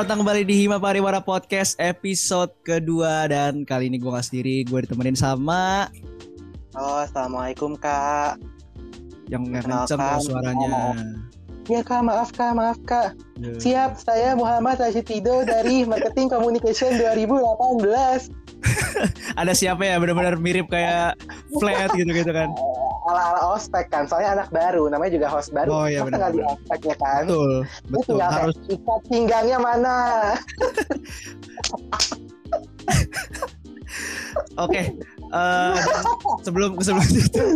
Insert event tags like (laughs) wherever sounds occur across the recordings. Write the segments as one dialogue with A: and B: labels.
A: selamat datang kembali di Hima Pariwara Podcast episode kedua dan kali ini gue gak sendiri, gue ditemenin sama
B: Halo, assalamualaikum kak.
A: yang kenceng suaranya.
B: Ya kak, maaf kak, maaf kak.
A: Ya.
B: Siap, saya Muhammad Rashidido dari Marketing Communication (laughs) 2018. (laughs)
A: Ada siapa ya benar-benar mirip kayak flat gitu-gitu kan?
B: Ala-ala ospek kan, soalnya anak baru, namanya juga host baru.
A: Oh, iya,
B: nggak di
A: benar-benar.
B: ospek ya kan?
A: Betul, betul
B: tinggal
A: harus
B: kayak, ikat pinggangnya mana? (laughs)
A: Oke. eh, sebelum sebelum itu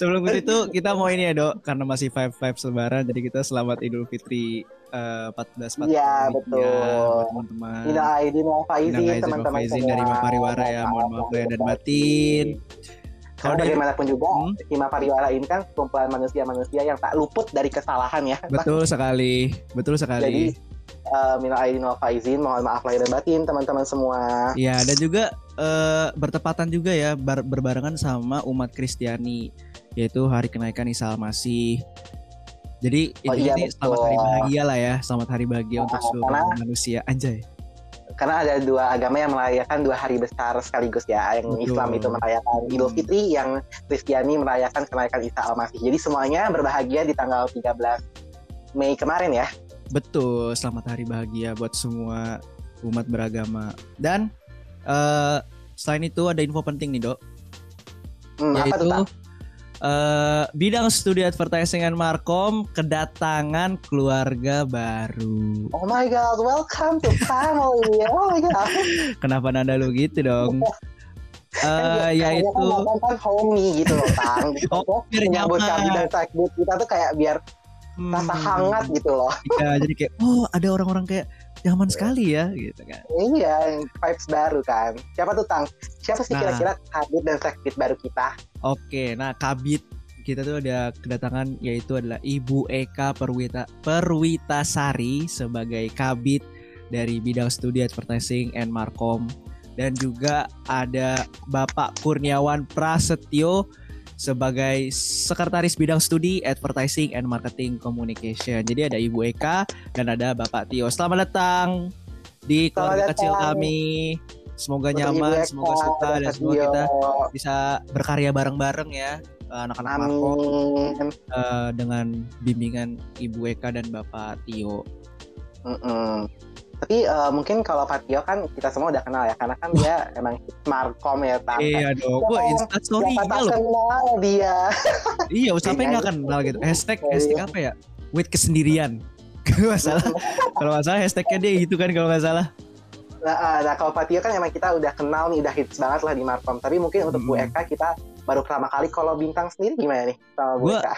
A: sebelum itu kita mau ini ya dok karena masih five five lebaran jadi kita selamat Idul Fitri eh, 14 14
B: Iya, betul.
A: teman-teman.
B: Tidak Aidin wal Faizin,
A: Minal
B: teman-teman
A: faizin dari Hima Pariwara ya, mohon maaf lahir dan batin. Kalau dari
B: bagaimanapun juga,
A: Hmm.
B: Hima Pariwara ini kan kumpulan manusia-manusia yang tak luput dari kesalahan ya.
A: betul sekali, betul
B: Jadi
A: sekali.
B: uh, minal aidin wal faizin, mohon maaf lahir dan batin teman-teman semua.
A: Ya dan juga eh, bertepatan juga ya bar- berbarengan sama umat Kristiani yaitu hari kenaikan Isa Al-Masih. Jadi
B: Oh,
A: intinya
B: iya,
A: ini selamat hari bahagia lah ya, selamat hari bahagia
B: Nah,
A: untuk seluruh
B: karena-
A: manusia. Anjay.
B: Karena ada dua agama yang merayakan dua hari besar sekaligus ya. Yang
A: Betul.
B: Islam itu merayakan Idul
A: Hmm.
B: Fitri, yang Kristiani merayakan kenaikan Isa Al-Masih. Jadi semuanya berbahagia di tanggal 13 Mei kemarin ya.
A: Betul, selamat hari bahagia buat semua umat beragama. Dan eh selain itu ada info penting nih, Dok.
B: Hmm, apa
A: yaitu
B: tuh, Tang?
A: Eh, bidang studi advertising and markom kedatangan keluarga baru.
B: Oh my god, welcome to family. Oh my god.
A: Kenapa nada lu gitu dong? (laughs) Eh
B: dia-
A: yaitu
B: kayaknya kan datang kan homey gitu loh, Tang. Gitu. (laughs)
A: Oh, biar nyaman.
B: kami dan takbir kita tuh kayak biar
A: hmm,
B: rasa hangat gitu loh.
A: iya, jadi kayak oh ada orang-orang kayak nyaman sekali ya gitu kan.
B: Iya, vibes baru kan. Siapa tuh, Tang? Siapa sih
A: Nah.
B: kira-kira kabit dan takbir baru kita?
A: Oke, nah kabit kita tuh ada kedatangan yaitu adalah Ibu Eka Perwita Perwitasari sebagai kabit dari bidang studi advertising and markom dan juga ada Bapak Kurniawan Prasetyo sebagai sekretaris bidang studi advertising and marketing communication. Jadi ada Ibu Eka dan ada Bapak Tio. Selamat datang di keluarga
B: Selamat
A: kecil
B: datang.
A: kami. Semoga
B: Ibu
A: nyaman,
B: Eka
A: semoga suka
B: dan
A: semoga kita bisa berkarya bareng-bareng ya anak-anak Marco eh, dengan bimbingan Ibu Eka dan Bapak Tio.
B: Mm-mm. Tapi eh, mungkin kalau Patio kan kita semua udah kenal ya, karena kan dia (laughs) emang markom ya, Tang.
A: Iya dong,
B: yang-
A: Insta story
B: tak
A: loh.
B: kenal dia. (laughs)
A: Iya, siapa yang nggak kenal gitu. Hashtag hashtag apa ya? With kesendirian. (laughs) Kalau nggak salah, kalau nggak salah hashtagnya dia gitu kan kalau nggak salah.
B: Nah, eh, nah, kalau Patio kan emang kita udah kenal nih, udah hits banget lah di markom. Tapi mungkin untuk Bu. Eka kita baru pertama kali. Kalau bintang sendiri gimana nih sama Bu
A: Gua-
B: Eka?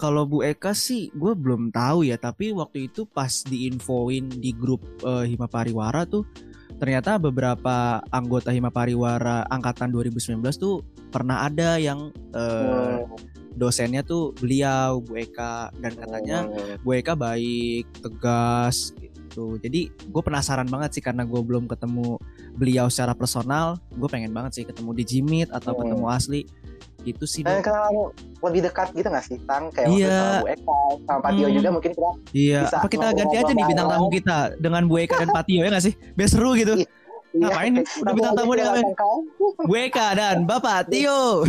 A: Kalau Bu Eka sih gue belum tahu ya, tapi waktu itu pas diinfoin di grup eh, Hima Pariwara tuh ternyata beberapa anggota Hima Pariwara angkatan 2019 tuh pernah ada yang
B: Hmm.
A: dosennya tuh beliau Bu Eka dan katanya
B: Hmm.
A: Bu Eka baik, tegas gitu. Jadi gue penasaran banget sih karena gue belum ketemu beliau secara personal. Gue pengen banget sih ketemu di Jimit atau
B: Hmm.
A: ketemu asli. Gitu sih.
B: Dan
A: Dok.
B: kenalan lebih dekat gitu gak sih, Tang? Kayak waktu
A: Iya.
B: sama Bu Eka, sama Patio
A: Hmm.
B: juga mungkin kita
A: Iya.
B: bisa
A: Apa kita ganti aja nih bintang tamu kita dengan Bu Eka dan Patio ya nggak sih? Biar seru gitu.
B: Iya.
A: Ngapain? Udah bintang tamu dia ngapain? (laughs) Bu Eka dan Bapak Tio.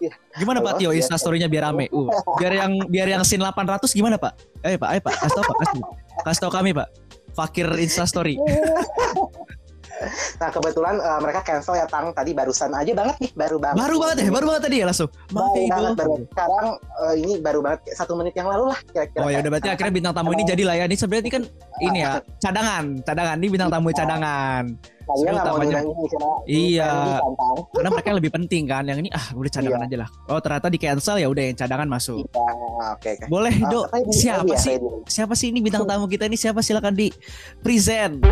B: Iya.
A: Gimana Pak
B: Halo,
A: Tio
B: iya.
A: Insta story-nya biar rame? Uh, biar yang biar yang scene 800 gimana Pak? Eh Pak, ayo Pak, kasih tau Pak, kasih, kasih tau kami Pak. Fakir Insta story. (laughs)
B: Nah kebetulan eh, mereka cancel ya Tang tadi barusan aja banget nih baru banget.
A: Baru banget ya, baru banget tadi ya langsung.
B: Baru banget, baru. Sekarang eh, ini baru banget satu menit yang lalu lah kira-kira.
A: Oh ya udah berarti akhirnya bintang tamu ini jadi lah ya. Ini sebenarnya ini kan ini ya (laughs) cadangan, cadangan. Ini bintang tamu cadangan.
B: Kalian nggak mau ini
A: Iya. Karena mereka yang lebih penting kan. Yang ini ah udah cadangan aja lah. Oh ternyata di cancel ya udah yang cadangan masuk.
B: Iya, oke oke.
A: Boleh
B: Eh,
A: dok. Siapa sih? Siapa sih ini bintang tamu kita ini? Siapa silakan di present.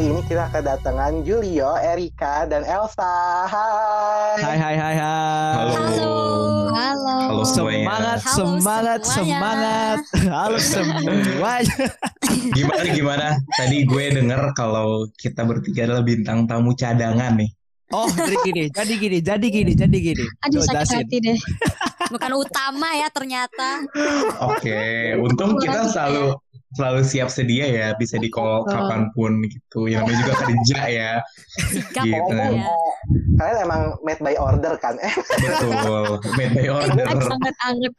B: Hari ini kita kedatangan Julio, Erika, dan Elsa. Hai.
A: Hai hai hai hai.
C: Halo.
D: Halo.
C: Halo semuanya.
A: Semangat,
D: Halo
A: semangat,
D: semuanya.
A: semangat. Halo semuanya. (laughs)
C: Gimana gimana? Tadi gue denger kalau kita bertiga adalah bintang tamu cadangan nih.
A: Oh, jadi gini, jadi gini, jadi gini, jadi gini.
C: Aduh
A: Duh,
C: sakit hati deh.
D: Bukan utama ya ternyata.
E: Oke, untung kita selalu selalu siap sedia ya, bisa di call
C: Betul.
E: kapan pun gitu. Yang namanya juga (laughs) kerja ya.
D: Sikap
E: Gitu.
D: ya.
B: Kalian emang made by order kan? Eh, (laughs)
E: Betul, made by order.
C: Sangat anget.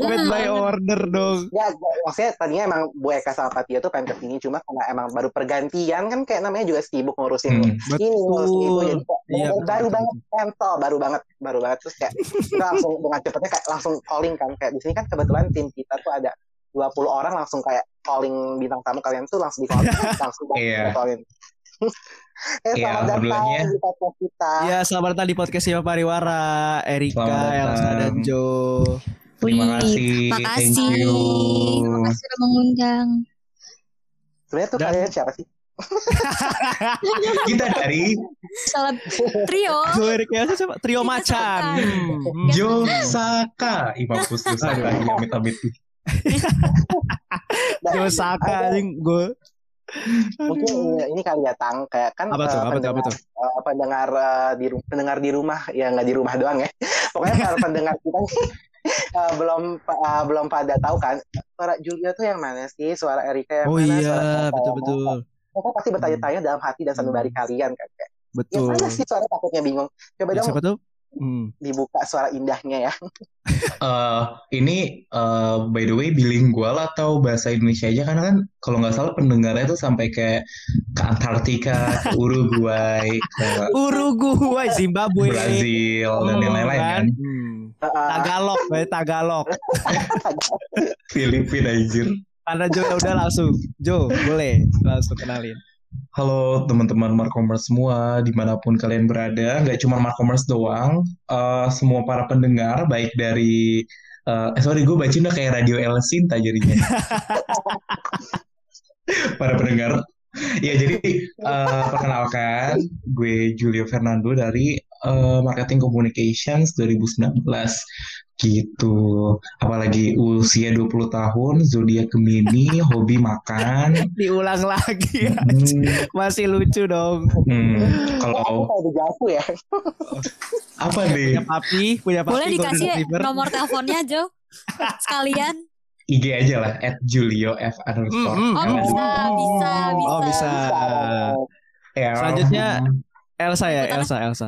A: Made by order dong.
B: ya maksudnya tadinya emang Bu Eka sama Patio tuh pengen ke sini cuma karena emang baru pergantian kan kayak namanya juga sibuk ngurusin
E: Hmm.
B: ini ngurusin itu jadi
A: Iya,
B: baru, banget cancel baru banget baru banget terus kayak kita langsung dengan cepatnya kayak langsung calling kan kayak di sini kan kebetulan tim kita tuh ada 20 orang langsung kayak calling bintang tamu kalian tuh langsung (laughs) di calling langsung
E: Iya.
B: di calling (laughs) eh,
E: Iya,
B: selamat datang di podcast kita
A: Ya, selamat datang di podcast Siapa Pariwara, Erika. Elsa dan Jo.
E: Terima kasih, thank you.
C: Terima kasih sudah mengundang.
B: sebenarnya tuh
A: Dan-
B: kalian siapa sih (laughs)
E: Kita dari
C: Salah
D: Trio.
A: Jo, Erika, Elsa siapa? Trio Macan. Hmm, hmm.
E: Josaka. Ih, mampus Josaka. Iya, amit-amit.
B: Dan
A: Jo Saka
B: ada-
A: anjing gue.
B: mungkin ini, kali ya tang kayak kan
A: Apa tuh?
B: eh,
A: Apa tuh? Apa
B: pendengar,
A: tuh?
B: eh, pendengar eh, di pendengar di rumah ya nggak di rumah doang ya (laughs) pokoknya para (laughs) pendengar kita nih (laughs) eh, belum eh, belum pada tahu kan suara Julia tuh yang mana sih suara Erika yang
A: Oh
B: mana
A: iya, betul betul.
B: mereka pasti bertanya-tanya dalam hati dan sanubari kalian kan kayak yang
A: Betul.
B: mana sih suara takutnya bingung coba
A: Ya,
B: dong
A: siapa tuh? Hmm.
B: dibuka suara indahnya ya (laughs)
E: Eh, ini eh, by the way bilingual atau bahasa Indonesia aja karena kan kalau nggak salah pendengarnya tuh sampai kayak ke Antartika, ke Uruguay, ke
A: Uruguay, Zimbabwe,
E: Brazil dan yang lain-lain kan.
A: Hmm.
B: Eh, eh,
A: Tagalog, eh, Tagalog. (laughs)
E: Filipina anjir.
A: Karena Jo ya udah langsung. Jo, boleh langsung kenalin.
E: Halo teman-teman Markomers semua, di mana pun kalian berada, nggak cuma Markomers doang, eh, semua para pendengar, baik dari, eh eh, sorry gue baca udah kayak Radio El Sinta jadinya. (laughs) para pendengar, ya jadi eh, perkenalkan, gue Julio Fernando dari eh, Marketing Communications 2019 gitu. Apalagi usia 20 tahun, zodiak Gemini, hobi makan. (laughs)
A: Diulang lagi ya.
E: Hmm,
A: Masih lucu dong.
E: hmm, kalau
B: ya (laughs)
E: apa nih
A: Punya papi, punya papi.
D: Boleh dikasih nomor teleponnya Jo? Sekalian.
E: IG aja lah at Julio F underscore
A: Hmm, hmm,
D: Oh bisa, bisa, bisa.
A: Oh, bisa.
E: Ya,
A: Selanjutnya, Elsa ya, Elsa, Elsa.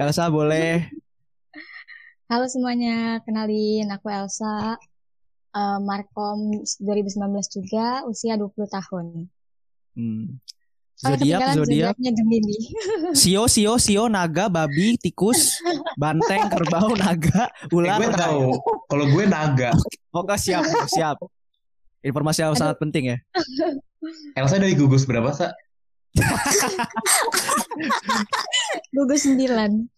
A: Elsa boleh.
C: Halo semuanya, kenalin aku Elsa. Eh, Markom 2019 juga, usia 20 tahun.
A: Hmm.
C: Oh,
A: Zodiak,
C: ketinggalan
A: zodiak.
C: zodiaknya Gemini. (laughs)
A: Sio, sio, sio, naga, babi, tikus, banteng, kerbau, (laughs) naga,
E: eh,
A: ular.
E: gue tahu kalau gue naga
A: Oke, siap, siap. (laughs) Informasi yang
C: Aduh.
A: sangat penting ya.
E: Elsa dari gugus berapa sa
C: Gugus 9.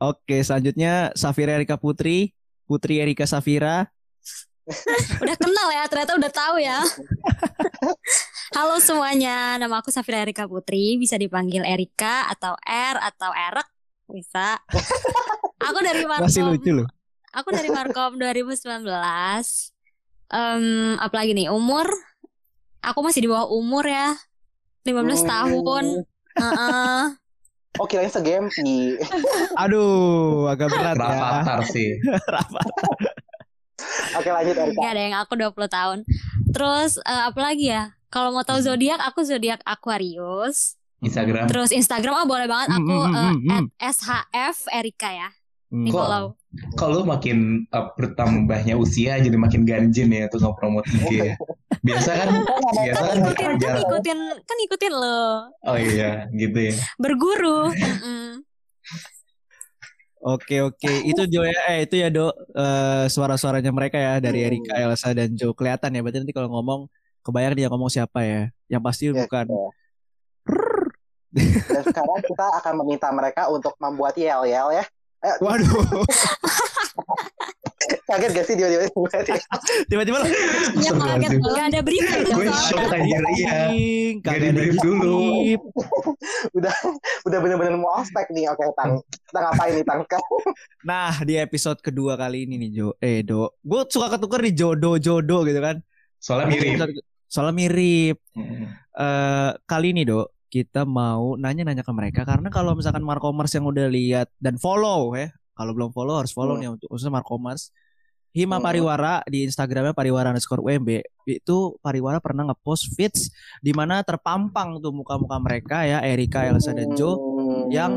A: Oke, selanjutnya Safira Erika Putri, Putri Erika Safira. (laughs)
D: udah kenal ya, ternyata udah tahu ya. (laughs) Halo semuanya, nama aku Safira Erika Putri, bisa dipanggil Erika atau R atau Erek, bisa. (laughs) aku dari Markom.
A: Masih lucu loh.
D: Aku dari Markom 2019. Em, apalagi nih umur? Aku masih di bawah umur ya, 15 tahun. Heeh.
B: Oh kirain segempi (laughs)
A: Aduh, agak berat ya.
E: Rafathar sih (laughs)
A: Rafa.
B: oke lanjut Erika
D: Gak ada yang aku 20 tahun. Terus eh, apa lagi ya? Kalau mau tahu zodiak, aku zodiak Aquarius.
E: Instagram
D: Terus Instagram oh boleh banget aku
A: Hmm, hmm, hmm,
D: eh,
A: hmm.
D: at SHF Erika ya.
A: Hmm.
D: Nih
E: Kok?
D: follow.
E: Kalau makin uh, bertambahnya usia jadi makin ganjen ya tuh nge-promote IG ya? Biasa (laughs) kan biasa
D: Kan
E: kan
D: ikutin, kan
E: jarang.
D: ikutin, kan ikutin lo.
E: oh iya gitu ya.
D: Berguru. (laughs)
A: Oke oke. Itu Jo ya. Eh itu ya Do. Eh, suara-suaranya mereka ya dari. Erika, Elsa dan Jo. Kelihatan ya berarti nanti kalau ngomong kebayang dia ngomong siapa ya. Yang pasti
B: Ya,
A: bukan.
B: ya. Dan sekarang kita akan meminta mereka untuk membuat yel-yel ya.
A: Waduh (laughs)
B: Kaget gak sih dia dia
A: tiba-tiba (laughs) lo
C: Iya kaget.
D: Gak ada briefing
E: gue
D: soalnya.
E: shock anjir iya Gak
A: ada
E: brief dulu.
A: brief.
B: udah udah bener-bener mau ospek nih. Oke, Tang. Kita ngapain nih, Tang? (laughs)
A: Nah di episode kedua kali ini nih Jo eh Do gue suka ketuker di jodoh jodoh gitu kan
E: soalnya mirip
A: soalnya mirip
E: Hmm.
A: eh kali ini Do kita mau nanya-nanya ke mereka karena kalau misalkan Markomers yang udah lihat dan follow ya, kalau belum follow harus follow
B: Hmm.
A: nih untuk khusus Markomers. Hima
B: Hmm.
A: Pariwara di Instagramnya Pariwara underscore UMB itu Pariwara pernah ngepost feeds di mana terpampang tuh muka-muka mereka ya Erika, Elsa dan Joe
B: Hmm.
A: yang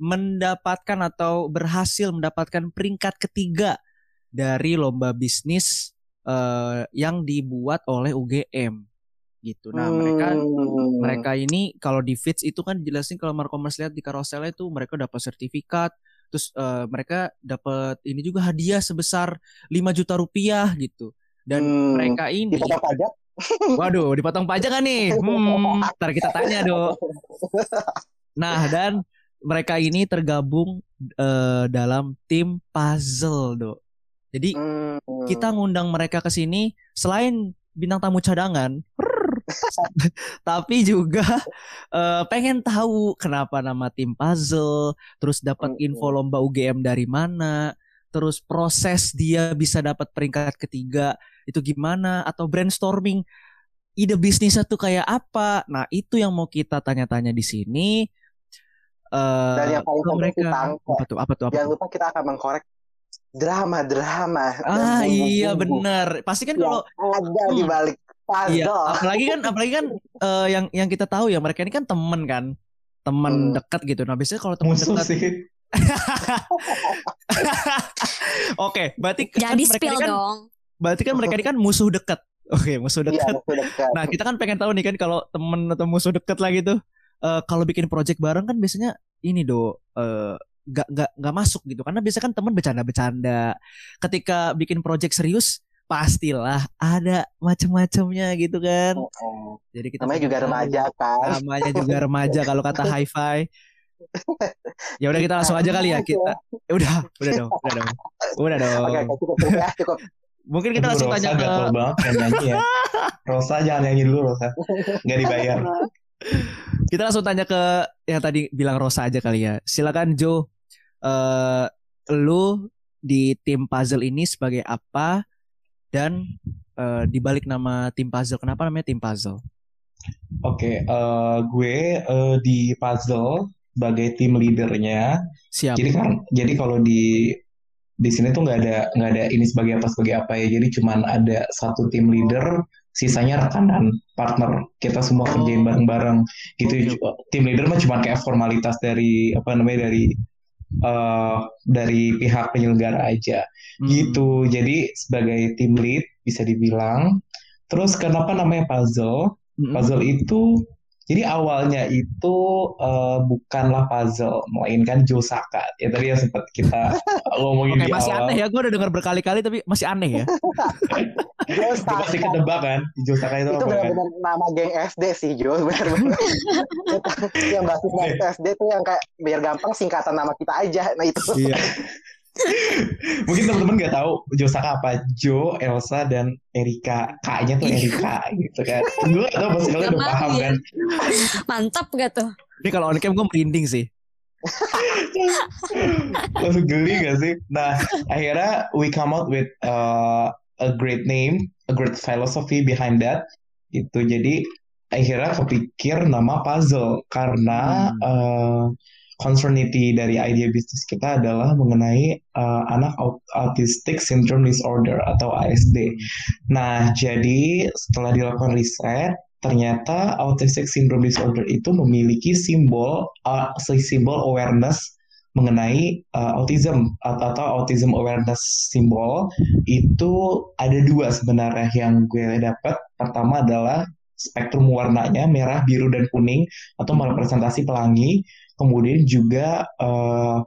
A: mendapatkan atau berhasil mendapatkan peringkat ketiga dari lomba bisnis eh, yang dibuat oleh UGM gitu. Nah mereka
B: Hmm.
A: mereka ini kalau di feeds itu kan jelasin kalau Markomers lihat di carousel itu mereka dapat sertifikat terus eh, mereka dapat ini juga hadiah sebesar 5 juta rupiah gitu dan
B: Hmm.
A: mereka ini
B: dipotong pajak (laughs)
A: waduh dipotong pajak kan nih hmm, ntar kita tanya dong nah dan mereka ini tergabung eh, dalam tim puzzle dok jadi
B: Hmm.
A: kita ngundang mereka ke sini selain bintang tamu cadangan (laughs) tapi juga eh, pengen tahu kenapa nama tim puzzle terus dapat info lomba UGM dari mana terus proses dia bisa dapat peringkat ketiga itu gimana atau brainstorming ide bisnisnya tuh kayak apa. Nah itu yang mau kita tanya-tanya di sini. Eh
B: Dan yang paling penting
A: mereka
B: kita
A: apa tuh? Apa tuh? Apa
B: jangan lupa kita akan mengkorek drama-drama dan
A: ah iya bener. Pasti kan kalau
B: ada di
A: Hmm.
B: balik
A: Iya, apalagi kan apalagi kan eh, yang yang kita tahu ya mereka ini kan temen kan. Temen
B: Hmm.
A: dekat gitu. Nah, biasanya kalau temen
E: Musuh
A: dekat
E: sih. (laughs)
A: Oke, berarti kan
D: Jangan di
A: mereka
D: spill
A: ini kan
D: dong.
A: berarti kan mereka ini kan musuh dekat. Oke, musuh
B: Iya,
A: dekat.
B: betul dekat.
A: Nah, kita kan pengen tahu nih kan kalau temen atau musuh dekat lah gitu. eh, kalau bikin project bareng kan biasanya ini do eh gak, gak, gak masuk gitu karena biasanya kan temen bercanda-bercanda ketika bikin project serius pastilah ada macam-macamnya gitu kan
B: Oh,
A: jadi kita
B: namanya juga
A: tahu.
B: remaja kan.
A: namanya juga remaja kalau kata (laughs) hi-fi. Ya udah kita langsung aja kali ya kita. Ya udah, udah dong, udah dong. Udah dong.
B: Oke, cukup cukup ya, cukup.
A: Mungkin kita
E: Aduh,
A: langsung
E: Rosa
A: tanya ke
E: banget nyanyi ya. (laughs) Rosa jangan nyanyi dulu Rosa. Nggak dibayar.
A: kita langsung tanya ke yang tadi bilang Rosa aja kali ya. Silakan Jo. Eh lu di tim puzzle ini sebagai apa dan eh, di balik nama tim puzzle kenapa namanya tim puzzle?
E: Oke, eh, gue eh, di puzzle sebagai tim leadernya.
A: Siap.
E: Jadi kan, jadi kalau di di sini tuh nggak ada nggak ada ini sebagai apa sebagai apa ya. Jadi cuman ada satu tim leader, sisanya rekanan, partner. Kita semua
A: Oh.
E: kerjain bareng-bareng. Gitu. Tim leader mah cuma kayak formalitas dari apa namanya dari eh, dari pihak penyelenggara aja.
A: Hmm.
E: gitu. Jadi sebagai tim lead bisa dibilang. Terus kenapa namanya puzzle?
A: Mm-mm.
E: Puzzle itu jadi awalnya itu eh, bukanlah puzzle, melainkan Josaka. Ya tadi yang sempat kita (laughs) ngomongin
A: Oke,
E: di
A: masih
E: awal.
A: aneh ya. Gue udah dengar berkali-kali tapi masih aneh ya.
E: Dia pasti ketebak kan, Josaka itu,
B: itu
E: apa kan?
B: benar-benar nama geng SD sih Jo benar-benar (laughs) yang basis SD tuh yang kayak biar gampang singkatan nama kita aja nah itu
A: Iya.
E: Mungkin teman-teman nggak tahu Josaka apa. Jo, Elsa, dan Erika. K-nya tuh Erika gitu kan. Gue nggak tahu pasti kalian udah paham
D: ya.
E: kan.
D: Mantap gak tuh?
A: Ini kalau on cam gue merinding sih.
E: Langsung geli gak sih? Nah, akhirnya we come out with uh, a great name, a great philosophy behind that. Itu jadi akhirnya kepikir nama puzzle karena uh, concernity dari ide bisnis kita adalah mengenai uh, anak aut- autistic syndrome disorder atau ASD. Nah, jadi setelah dilakukan riset, ternyata autistic syndrome disorder itu memiliki simbol uh, simbol awareness mengenai uh, autism atau, atau autism awareness simbol itu ada dua sebenarnya yang gue dapat. Pertama adalah spektrum warnanya merah, biru, dan kuning atau merepresentasi pelangi. Kemudian juga uh,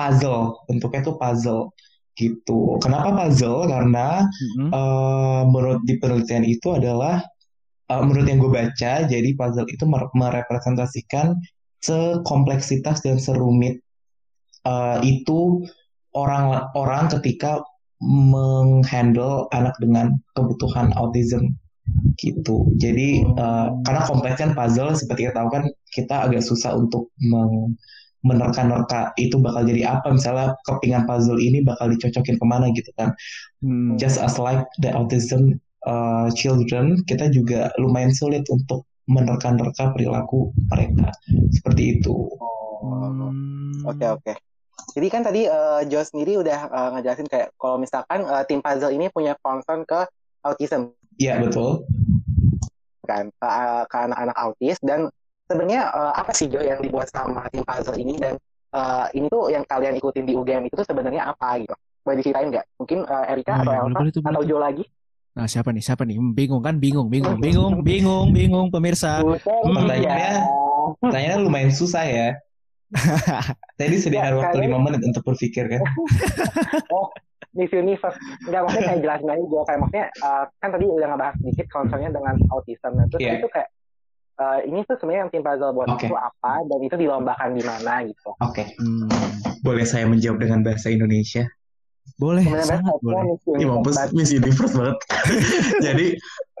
E: puzzle, bentuknya itu puzzle gitu. Kenapa puzzle? Karena
A: Mm-mm.
E: eh, menurut di penelitian itu adalah eh, menurut yang gue baca, jadi puzzle itu mer- merepresentasikan sekompleksitas dan serumit eh, itu orang-orang ketika menghandle anak dengan kebutuhan autism gitu. Jadi eh, karena kompleks kan puzzle seperti kita tahu kan kita agak susah untuk meng- menerka-nerka itu bakal jadi apa misalnya kepingan puzzle ini bakal dicocokin ke mana gitu kan just as like the autism uh, children, kita juga lumayan sulit untuk menerka-nerka perilaku mereka seperti itu.
B: Oh,
A: Hmm.
B: Oke oke. Jadi kan tadi eh, Jo sendiri udah eh, ngejelasin kayak kalau misalkan eh, tim puzzle ini punya concern ke autism
E: Iya betul.
B: kan ke, ke anak-anak autis dan sebenarnya eh, apa sih Jo yang dibuat sama tim puzzle ini dan eh, ini tuh yang kalian ikutin di UGM itu tuh sebenarnya apa gitu? Boleh diceritain nggak? Mungkin eh, Erika
A: Oh,
B: atau
A: iya,
B: Elsa
A: boleh boleh
B: atau. Jo lagi?
A: Nah, siapa nih? Siapa nih? Hmm, Bingung kan? Bingung, bingung, bingung, (laughs) bingung, bingung pemirsa.
B: Buset,
E: pertanyaannya-
B: ya.
E: Pertanyaannya lumayan susah ya. Saya disediakan
B: Ya,
E: waktu
B: kalian-
E: lima menit untuk berpikir kan. (laughs)
B: Miss Universe nggak maksudnya kayak jelasin aja kayak maksudnya eh, kan tadi udah ngebahas sedikit concernnya dengan autism nah terus
E: Iya.
B: itu kayak eh, ini tuh sebenarnya yang tim puzzle buat
E: Oke.
B: itu apa dan itu dilombakan di mana gitu
E: Oke,
A: Hmm,
E: boleh saya menjawab dengan bahasa Indonesia?
A: boleh,
B: sebenarnya
A: sangat boleh.
B: Universe
E: mampus. Miss Universe banget. (laughs) Jadi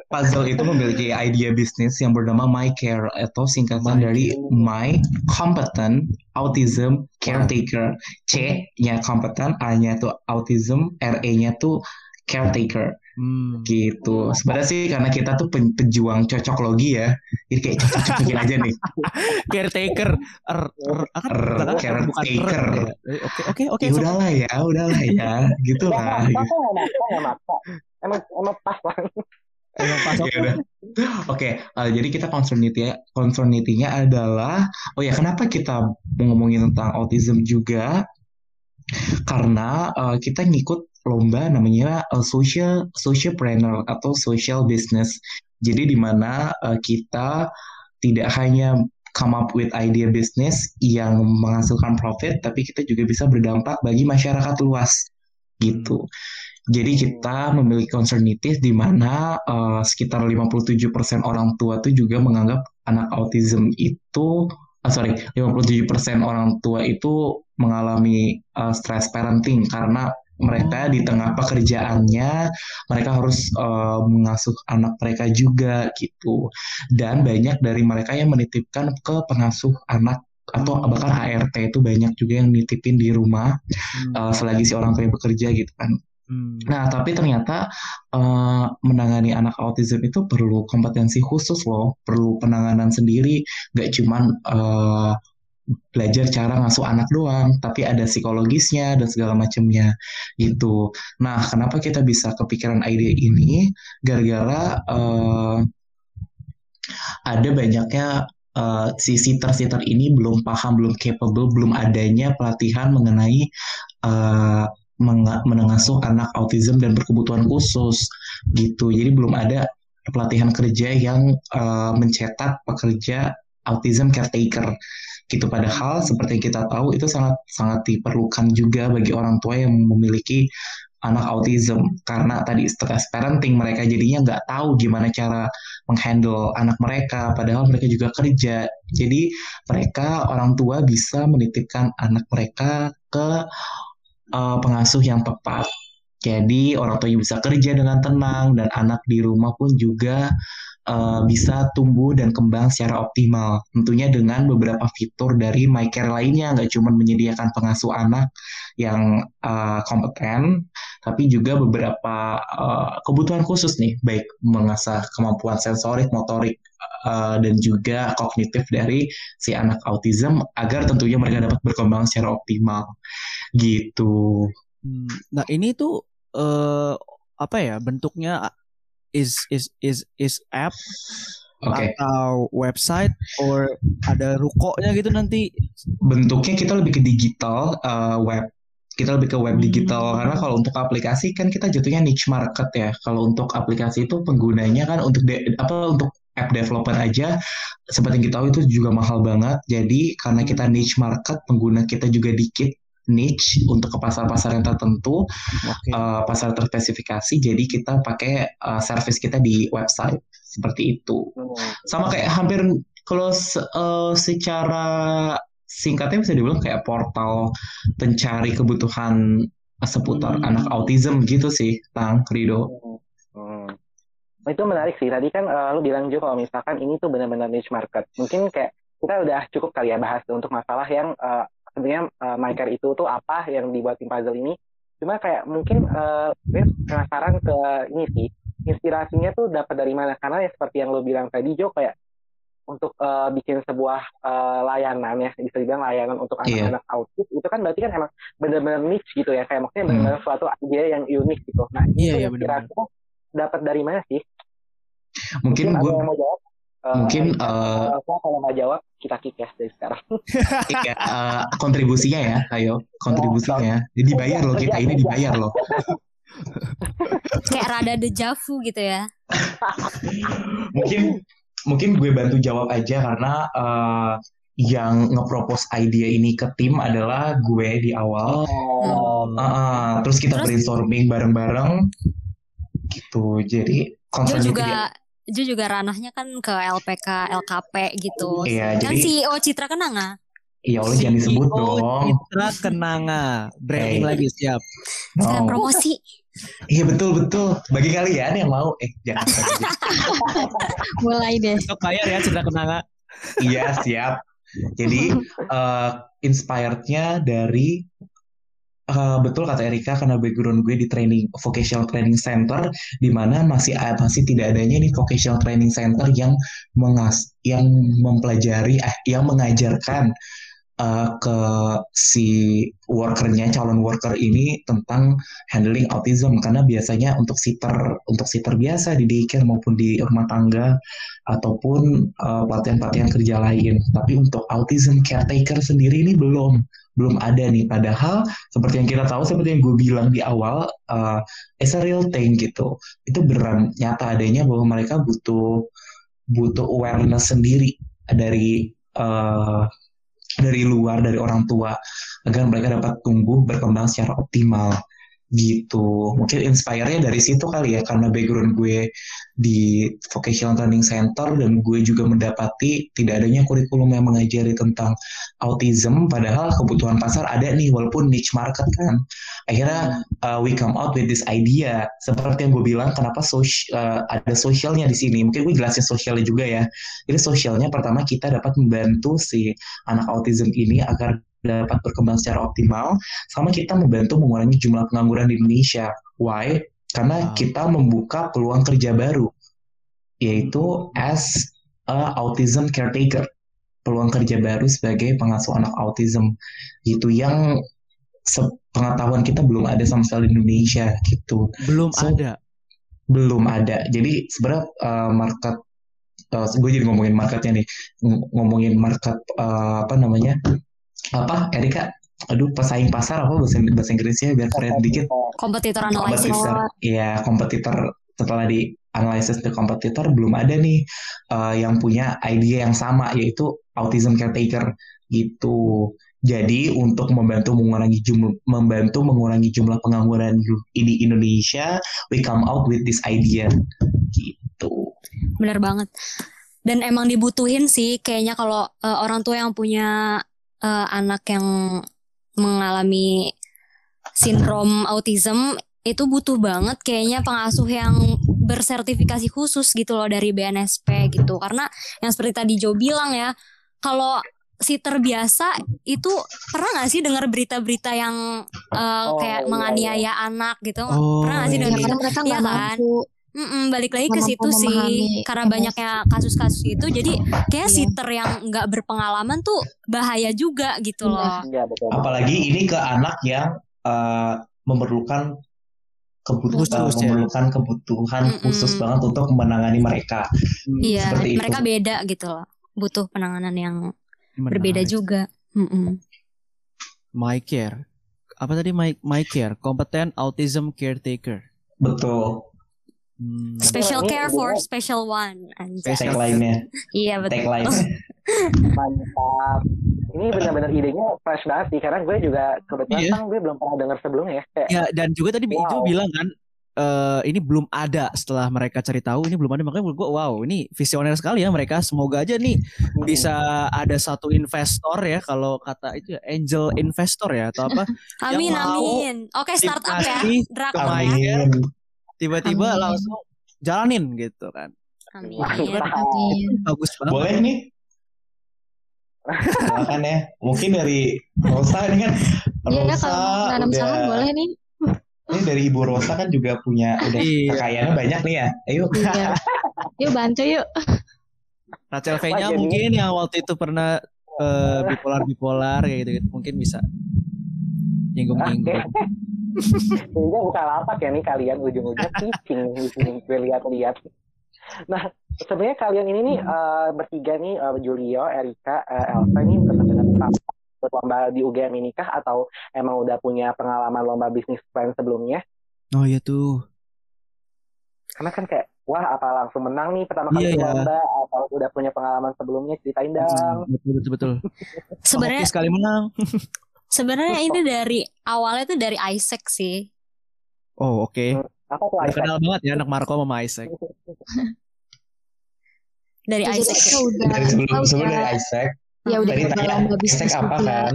E: puzzle itu memiliki idea bisnis yang bernama My Care atau singkatan
A: My
E: dari My Competent Autism Caretaker. C-nya competent, A-nya tuh autism, R-E-nya tuh caretaker
A: Hmm.
E: gitu. Sebenarnya sih karena kita tuh pen- pejuang cocok logi ya. Jadi kayak cocok-cocokin aja nih. (laughs)
A: Caretaker, er, er, kan
E: Er, caretaker.
A: Eh, Oke, oke, oke.
E: Ya udahlah ya, udahlah ya, gitu lah.
B: emang emang pas lah
A: Emang pas (laughs)
E: Ya
A: oke.
E: udah. Oke, eh, jadi kita concernity concernity-nya adalah oh ya kenapa kita mau ngomongin tentang autism juga? Karena eh, kita ngikut lomba namanya eh, social socialpreneur atau social business. Jadi di mana eh, kita tidak hanya come up with idea business yang menghasilkan profit, tapi kita juga bisa berdampak bagi masyarakat luas gitu. Jadi kita memiliki concernitis di mana eh, sekitar 57% orang tua tuh juga menganggap anak autism itu ah, sorry 57% orang tua itu mengalami eh, stress parenting karena mereka di tengah pekerjaannya mereka harus eh, mengasuh anak mereka juga gitu dan banyak dari mereka yang menitipkan ke pengasuh anak atau bahkan ART itu banyak juga yang nitipin di rumah
A: Hmm.
E: eh, selagi si orang tua bekerja gitu kan
A: Hmm.
E: Nah, tapi ternyata eh, menangani anak autism itu perlu kompetensi khusus loh, perlu penanganan sendiri, gak cuman eh, belajar cara ngasuh anak doang, tapi ada psikologisnya dan segala macamnya gitu. Nah, kenapa kita bisa kepikiran ide ini? Gara-gara eh, ada banyaknya eh, si sitter-sitter ini belum paham, belum capable, belum adanya pelatihan mengenai eh, menga- mengasuh anak autism dan berkebutuhan khusus gitu. Jadi belum ada pelatihan kerja yang eh, mencetak pekerja autism caretaker gitu. Padahal seperti kita tahu itu sangat sangat diperlukan juga bagi orang tua yang memiliki anak autism karena tadi stress parenting mereka jadinya nggak tahu gimana cara menghandle anak mereka padahal mereka juga kerja jadi mereka orang tua bisa menitipkan anak mereka ke uh, pengasuh yang tepat. Jadi orang tuanya bisa kerja dengan tenang dan anak di rumah pun juga uh, bisa tumbuh dan kembang secara optimal. Tentunya dengan beberapa fitur dari MyCare lainnya, nggak cuma menyediakan pengasuh anak yang uh, kompeten, tapi juga beberapa uh, kebutuhan khusus nih, baik mengasah kemampuan sensorik, motorik, uh, dan juga kognitif dari si anak autism agar tentunya mereka dapat berkembang secara optimal gitu.
A: Hmm, Nah, ini tuh eh apa ya bentuknya is is is is app
E: Oke,
A: atau website or ada rukonya gitu nanti.
E: bentuknya kita lebih ke digital uh, web. Kita lebih ke web digital
A: Hmm.
E: karena kalau untuk aplikasi kan kita jatuhnya niche market ya. Kalau untuk aplikasi itu penggunanya kan untuk de- apa untuk app developer aja seperti yang kita tahu itu juga mahal banget. Jadi karena kita niche market, pengguna kita juga dikit niche untuk ke pasar-pasar yang tertentu,
A: Oke.
E: uh, pasar terspesifikasi. Jadi kita pakai uh, service kita di website seperti itu.
B: Hmm.
E: Sama kayak hampir kalau eh, secara singkatnya bisa dibilang kayak portal pencari kebutuhan seputar
A: Hmm.
E: anak autism gitu sih, Tang Rido.
B: Hmm. Oh, itu menarik sih. Tadi kan eh, lu bilang juga kalau misalkan ini tuh benar-benar niche market. Mungkin kayak kita udah cukup kali ya bahas untuk masalah yang eh, sebenarnya eh, MyCare itu tuh apa yang dibuat tim puzzle ini. Cuma kayak mungkin eh gue penasaran ke ini sih. Inspirasinya tuh dapat dari mana? Karena ya seperti yang lu bilang tadi Jo kayak untuk eh, bikin sebuah eh, layanan ya bisa dibilang layanan untuk
E: Iya.
B: anak-anak autis itu kan berarti kan emang benar-benar niche gitu ya kayak maksudnya
E: Hmm.
B: benar-benar suatu ide yang unik gitu nah
A: Iya,
B: itu
A: iya,
B: yang
A: benar-benar.
B: kira-kira dapat dari mana sih
E: Mungkin
B: ada
E: gue
B: yang mau jawab Eh,
E: mungkin eh,
B: Elsa kalau nggak jawab kita kick ya dari sekarang (laughs)
E: iya, eh, kontribusinya ya, ayo kontribusinya. Jadi dibayar loh kita ini dibayar loh.
D: Kayak rada dejavu gitu ya. (laughs)
E: Mungkin mungkin gue bantu jawab aja karena eh, yang nge-propose ide ini ke tim adalah gue di awal.
B: Oh,
E: Ah, ah, terus kita
D: Terus?
E: brainstorming bareng-bareng gitu. Jadi
D: Jo
E: concern
D: juga Jo juga ranahnya kan ke LPK, LKP gitu.
E: Iya,
D: Kan
E: jadi
D: CEO Citra Kenanga.
E: iya Allah jangan disebut
A: CEO
E: dong.
A: Citra Kenanga. Branding
E: Hey.
A: lagi siap.
E: No.
D: promosi.
E: Iya betul betul. Bagi kalian yang mau, eh jangan. (laughs)
C: Mulai deh.
A: Besok bayar ya Citra Kenanga.
E: Iya siap. Jadi (laughs) eh, inspirednya dari eh, betul kata Erika karena background gue di training vocational training center di mana masih masih tidak adanya nih vocational training center yang mengas yang mempelajari eh yang mengajarkan eh, ke si workernya calon worker ini tentang handling autism karena biasanya untuk sitter untuk sitter biasa di daycare maupun di rumah tangga ataupun uh, pelatihan-pelatihan kerja lain. Tapi untuk autism caretaker sendiri ini belum belum ada nih. Padahal seperti yang kita tahu, seperti yang gue bilang di awal, uh, it's a real thing gitu. Itu beneran nyata adanya bahwa mereka butuh butuh awareness sendiri dari uh, dari luar dari orang tua agar mereka dapat tumbuh berkembang secara optimal. Gitu. Mungkin inspire-nya dari situ kali ya karena background gue di vocational training center dan gue juga mendapati tidak adanya kurikulum yang mengajari tentang autism padahal kebutuhan pasar ada nih walaupun niche market kan akhirnya uh, we come out with this idea seperti yang gue bilang kenapa sos- uh, ada sosialnya di sini mungkin gue jelasin sosialnya juga ya jadi sosialnya pertama kita dapat membantu si anak autism ini agar dapat berkembang secara optimal sama kita membantu mengurangi jumlah pengangguran di Indonesia. Why? Karena kita membuka peluang kerja baru yaitu as a autism caretaker. Peluang kerja baru sebagai pengasuh anak autism gitu yang sepengetahuan kita belum ada sama sekali di Indonesia gitu
A: Belum
E: So,
A: ada.
E: belum ada. Jadi sebenarnya uh, market uh, gue jadi ngomongin marketnya nih, Ng- ngomongin market uh, apa namanya? Apa? Erika, aduh pesaing pasar apa bahasa bahasa Inggrisnya biar keren dikit.
D: Kompetitor analisis.
E: Kompetitor, ya kompetitor setelah di analisis the kompetitor belum ada nih uh, yang punya idea yang sama yaitu autism caretaker gitu. Jadi untuk membantu mengurangi jumlah membantu mengurangi jumlah pengangguran di Indonesia, we come out with this idea gitu.
D: Bener banget. Dan emang dibutuhin sih kayaknya kalau eh, orang tua yang punya eh, anak yang mengalami sindrom autism itu butuh banget kayaknya pengasuh yang bersertifikasi khusus gitu loh dari BNSP gitu. Karena yang seperti tadi Jo bilang ya, kalau si terbiasa itu pernah nggak sih dengar berita-berita yang eh,
B: Oh,
D: kayak
B: iya,
D: menganiaya anak gitu?
A: Oh,
D: pernah nggak sih
A: iya,
D: dengar
C: Ya,
D: gitu?
C: karena mereka
D: Iya
C: nggak
D: kan?
C: mampu.
D: Mm-mm, balik lagi ke situ sih
C: memahami
D: karena
C: emosi.
D: banyaknya kasus-kasus itu jadi kayak
C: Iya.
D: sitter yang nggak berpengalaman tuh bahaya juga gitu
C: Benar.
D: loh
B: Iya betul.
E: Apalagi ini ke anak yang uh, memerlukan kebutuhan
A: Khusus, ya.
E: memerlukan kebutuhan
D: Mm-mm.
E: khusus banget untuk menangani mereka.
D: iya
E: seperti itu.
D: mereka beda gitu loh butuh penanganan yang
A: Menarik.
D: berbeda juga Mm-mm.
A: My Care. Apa tadi My, My Care? Competent Autism Caretaker.
E: Betul.
A: Hmm.
D: special care for special one anjay.
A: Special-
E: Tagline-nya,
D: iya betul
E: tagline-nya.
B: Mantap. Ini benar-benar idenya fresh banget sih karena gue juga kebetulan
A: Iya.
B: kan gue belum pernah dengar sebelumnya ya. Kayak,
A: Ya dan juga tadi Ijo
B: Wow.
A: bilang kan eh ini belum ada setelah mereka cari tahu ini belum ada makanya menurut gue wow ini visioner sekali ya mereka semoga aja nih
B: hmm,
A: bisa ada satu investor ya kalau kata itu ya, angel investor ya atau apa (laughs)
D: amin
A: Yang mau
D: amin oke startup ya
A: investasi
D: drakor ya
E: Amin.
A: Tiba-tiba
C: Amin.
A: langsung jalanin gitu kan
D: amin
B: Mantap.
C: Amin.
A: bagus banget
E: Boleh nih. Silakan ya. Mungkin dari Rosa ini kan
C: Iya
E: Rosa
C: kalau nanam
E: udah
C: saham boleh nih.
E: ini dari Ibu Rosa kan juga punya udah
A: Iya.
E: kekayaannya banyak nih ya. Ayo
C: Iya. Yuk bantu yuk.
A: Rachel V-nya
B: Wah, jadi-
A: mungkin yang waktu itu pernah eh, bipolar-bipolar kayak gitu, mungkin bisa nyinggung-nyinggung. (laughs)
B: Kayaknya bukan lapak ya nih kalian ujung-ujungnya pitching di sini gue lihat-lihat. Nah, sebenarnya kalian ini nih eh, bertiga nih eh, Julio, Erika, eh, Elsa ini benar-benar ikut lomba di UGM ini kah atau emang udah punya pengalaman lomba bisnis plan sebelumnya?
A: Oh iya tuh.
B: Karena kan kayak wah apa langsung menang nih pertama kali di
A: iya.
B: lomba atau udah punya pengalaman sebelumnya ceritain dong.
A: Hmm, betul betul betul.
D: Sebenarnya
A: sekali menang. (laughs)
D: sebenarnya ini dari awalnya tuh dari Isaac sih.
A: Oh oke.
B: Apa tuh
A: Udah
B: Isaac?
A: kenal banget ya anak Marco sama Isaac. (laughs)
D: Dari
C: Jadi
D: Isaac.
C: udah
E: Dari sebelum sebelum
C: ya.
E: dari Isaac,
C: Ya udah
E: tadi tanya Isaac apa kan?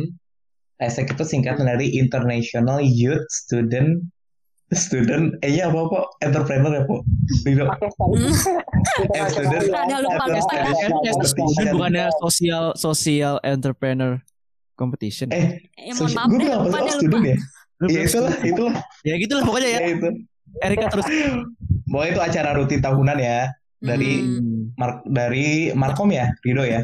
E: Isaac itu singkatan dari International Youth Student Student, eh ya apa apa entrepreneur ya po?
D: Hmm. (laughs)
B: Kita (laughs)
E: Eh, student.
B: ya.
D: Rada lupa.
A: Kan bukannya sosial sosial entrepreneur competition.
E: Eh,
D: Eh, mohon maaf
E: gue
D: deh,
E: bilang
D: lupa
E: apa
D: deh lupa.
E: ya? Iya itulah, itulah.
A: Ya gitulah pokoknya ya.
E: Ya itu.
A: Erika terus.
E: Pokoknya itu acara rutin tahunan ya dari
D: Hmm,
E: Mark dari Markom ya, Rido ya.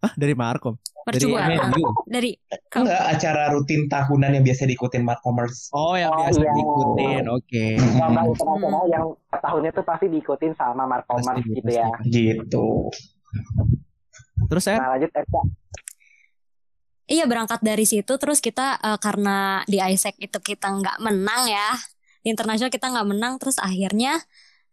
A: Ah dari Markom. Dari
D: percuma.
A: MNU.
D: Dari
E: Enggak, acara rutin tahunan yang biasa diikutin Markomers.
A: Oh yang
B: Oh,
A: biasa
B: iya.
A: diikutin. Oke.
B: Lomba
E: Mm-mm.
B: internasional yang tahunnya tuh pasti diikutin sama Markomers
A: Pasti,
B: gitu ya.
E: Gitu.
A: Terus saya
B: Nah lanjut Erika.
D: Iya berangkat dari situ terus kita eh, karena di Isaac itu kita nggak menang ya di internasional kita nggak menang terus akhirnya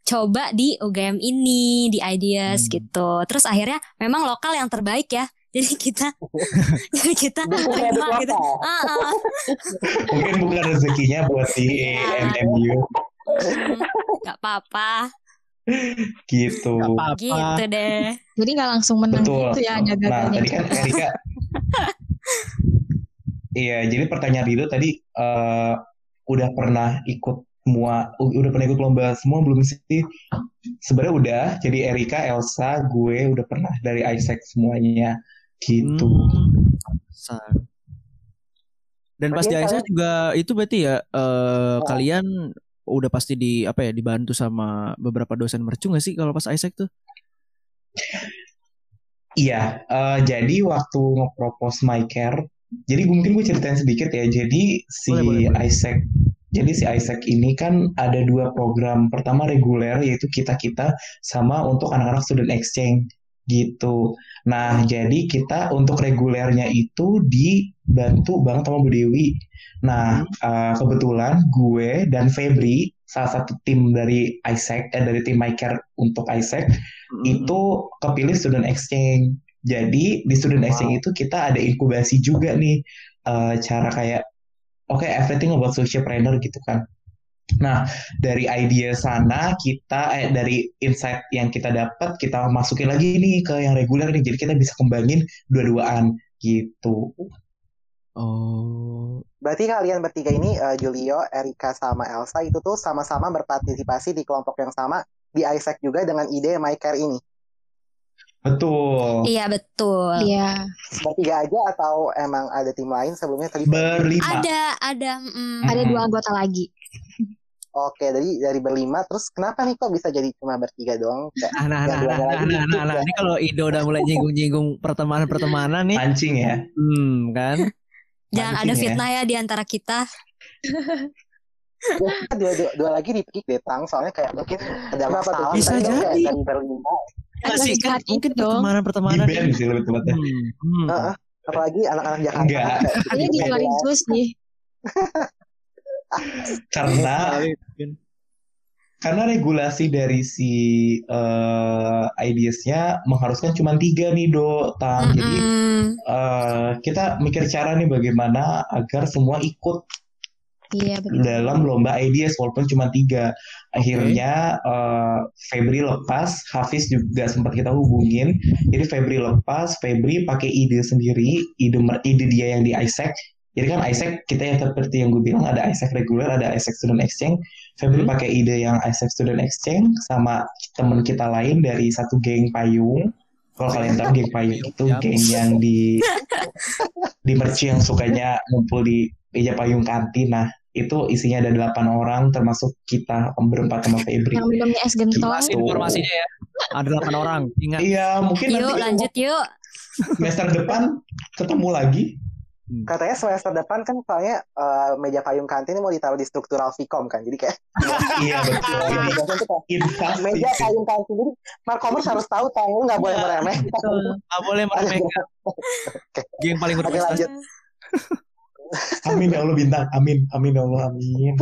D: coba di UGM ini di Ideas
A: Hmm.
D: gitu terus akhirnya memang lokal yang terbaik ya (laughs) jadi kita (laughs) jadi kita terima gitu. Ah, ah.
E: Mungkin bukan rezekinya buat di
D: Iya.
E: MMU
D: Hmm, nggak apa-apa
E: gitu.
A: nggak apa-apa.
D: gitu deh
C: Jadi nggak langsung menang
E: Betul.
C: gitu ya ada
E: Nah, tadi kan Erika (laughs) Iya, jadi pertanyaan Rido tadi eh, udah pernah ikut semua, udah pernah ikut lomba semua belum sih? Sebenarnya udah. Jadi Erika, Elsa, gue udah pernah dari Isaac semuanya gitu.
A: Hmm. Dan pas di Aisyah
B: kalian-
A: juga itu berarti ya eh,
B: Oh.
A: kalian udah pasti di apa ya dibantu sama beberapa dosen mercu nggak sih kalau pas Isaac tuh?
E: Iya, eh, jadi waktu nge-propose My Care, jadi gue- mungkin gue ceritain sedikit ya. Jadi si
A: Boleh, boleh, boleh.
E: Isaac, jadi si Isaac ini kan ada dua program. Pertama reguler yaitu kita-kita sama untuk anak-anak student exchange gitu. Nah, jadi kita untuk regulernya itu dibantu banget sama Bu Dewi. Nah, eh, kebetulan gue dan Febri, salah satu tim dari Isaac, eh dari tim My Care untuk Isaac, itu kepilih student exchange. Jadi di student exchange itu kita ada inkubasi juga nih eh, cara kayak oke everything about socialpreneur gitu kan. Nah dari idea sana kita eh, dari insight yang kita dapat kita masukin lagi nih ke yang reguler nih. Jadi kita bisa kembangin dua-duaan gitu.
A: Oh,
B: Berarti kalian bertiga ini eh, Julio, Erika sama Elsa itu tuh sama-sama berpartisipasi di kelompok yang sama di Isaac juga dengan ide My Care ini.
E: Betul.
D: iya betul
C: Iya.
B: Bertiga aja atau emang ada tim lain sebelumnya tadi?
E: Berlima.
D: ada ada mm,
C: Ada
E: Mm-mm.
C: dua anggota lagi.
B: Oke, dari dari berlima terus kenapa nih kok bisa jadi cuma bertiga doang? Kayak
A: nah, nah, nah, nah, nah, nah,
B: dikit
A: nah, nah,
B: ya.
A: ini kalau Ido udah mulai nyinggung-nyinggung pertemanan-pertemanan nih,
E: Mancing ya.
A: hmm, kan?
D: jangan ada
E: ya.
D: fitnah ya di antara kita (laughs)
B: dua, dua, dua lagi di pick deh Tang, soalnya kayak mungkin ada masalah
A: Bisa
B: tadi kan kayak
A: jadi.
B: dari berlima.
A: Nggak
C: Ada
A: sih, kan mungkin
C: dong.
E: Di
A: pertemanan-pertemanan
E: band sih lebih tepatnya.
A: Hmm, hmm.
B: Heeh. Apalagi anak-anak Jakarta. Di
C: dikeluarin terus nih.
E: Karena karena regulasi dari si eh ideasnya mengharuskan cuma tiga nih do tang jadi
D: Mm-mm.
E: eh, kita mikir cara nih bagaimana agar semua ikut
C: Iya betul.
E: dalam lomba ideas walaupun cuma tiga. Akhirnya eh, Febri lepas Hafiz juga sempat kita hubungin. Jadi Febri lepas Febri pakai ide sendiri ide mer- ide dia yang di Isaac. Jadi kan Isaac kita yang seperti yang gue bilang ada Isaac reguler ada Isaac student exchange. Febri
A: Hmm.
E: pakai ide yang Isaac student exchange sama temen kita lain dari satu geng payung. Kalau kalian tahu geng payung itu geng yang di di merci yang sukanya ngumpul di meja payung kantin. Nah itu isinya ada delapan orang termasuk kita berempat sama Febri.
C: Yang minumnya es gentong.
A: Jelasin informasinya ya. Ada 8 orang. Ingat.
E: Iya, mungkin
D: Yuk
E: nanti
D: lanjut yuk.
E: semester depan ketemu lagi.
B: Katanya semester depan kan soalnya eh, meja payung kantin ini mau ditaruh di struktural Vcom kan. Jadi kayak (laughs)
E: iya betul. (laughs) Ini
B: meja payung kantin. Jadi Markomers harus tahu tahu nggak boleh meremeh.
A: Gak boleh meremehkan. (laughs) Yang paling
B: Oke
A: berprestasi.
B: lanjut.
E: Amin ya Allah bintang. Amin. Amin ya Allah. Amin.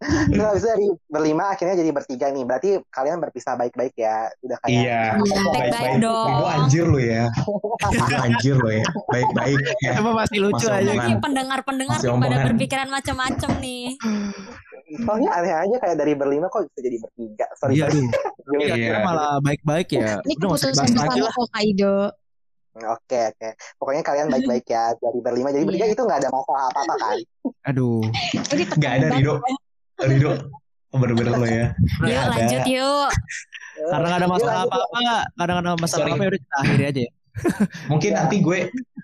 B: Habis itu dari berlima akhirnya jadi bertiga nih. Berarti kalian berpisah baik-baik ya. Udah kayak
E: Iya.
D: Baik-baik
E: Baik-baik.
D: dong.
E: Itu anjir lo ya. (laughs) Itu anjir lo ya. Baik-baik ya.
A: Emang masih lucu
E: Masih
A: aja.
D: Ini pendengar-pendengar nih pada berpikiran macam-macam nih.
B: Soalnya aneh aja kayak dari berlima kok bisa jadi bertiga. Sorry,
A: Iya,
B: sorry.
E: Iya. (laughs)
A: Iya, malah baik-baik ya.
C: Ini keputusan bersama
A: lah.
C: Kaido.
B: Oke, oke. Pokoknya kalian baik-baik ya dari berlima. Jadi bertiga
C: Iya.
B: itu nggak ada masalah apa-apa kan?
A: Aduh.
C: Ini
E: Gak ada Rido. Rido. Bener-bener lo ya.
D: Yuk
E: ada.
D: lanjut yuk.
A: Karena gak ada masalah apa-apa, kadang ada masalah
E: Sorry.
A: apa udah kita akhiri aja ya. (laughs)
E: Mungkin nanti gue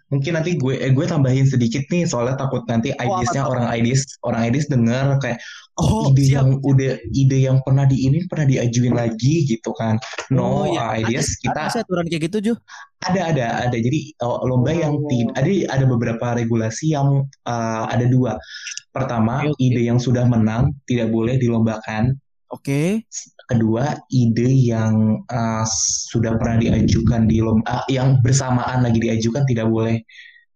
E: mungkin nanti gue eh, gue tambahin sedikit nih soalnya takut nanti ideasnya orang ideas orang ideas denger kayak
A: Oh,
E: ide
A: siap.
E: yang udah ide yang pernah di ini pernah diajuin lagi gitu kan. No
A: Oh, iya.
E: ideas
A: Ada
E: kita
A: sih aturan kayak gitu, Ju.
E: ada ada ada jadi uh, lomba yang
B: Oh.
E: tid- ada ada beberapa regulasi yang uh, ada dua. Pertama,
A: Oke, oke.
E: ide yang sudah menang tidak boleh dilombakan.
A: Oke.
E: Kedua, ide yang uh, sudah pernah diajukan di lomba ah, yang bersamaan lagi diajukan tidak boleh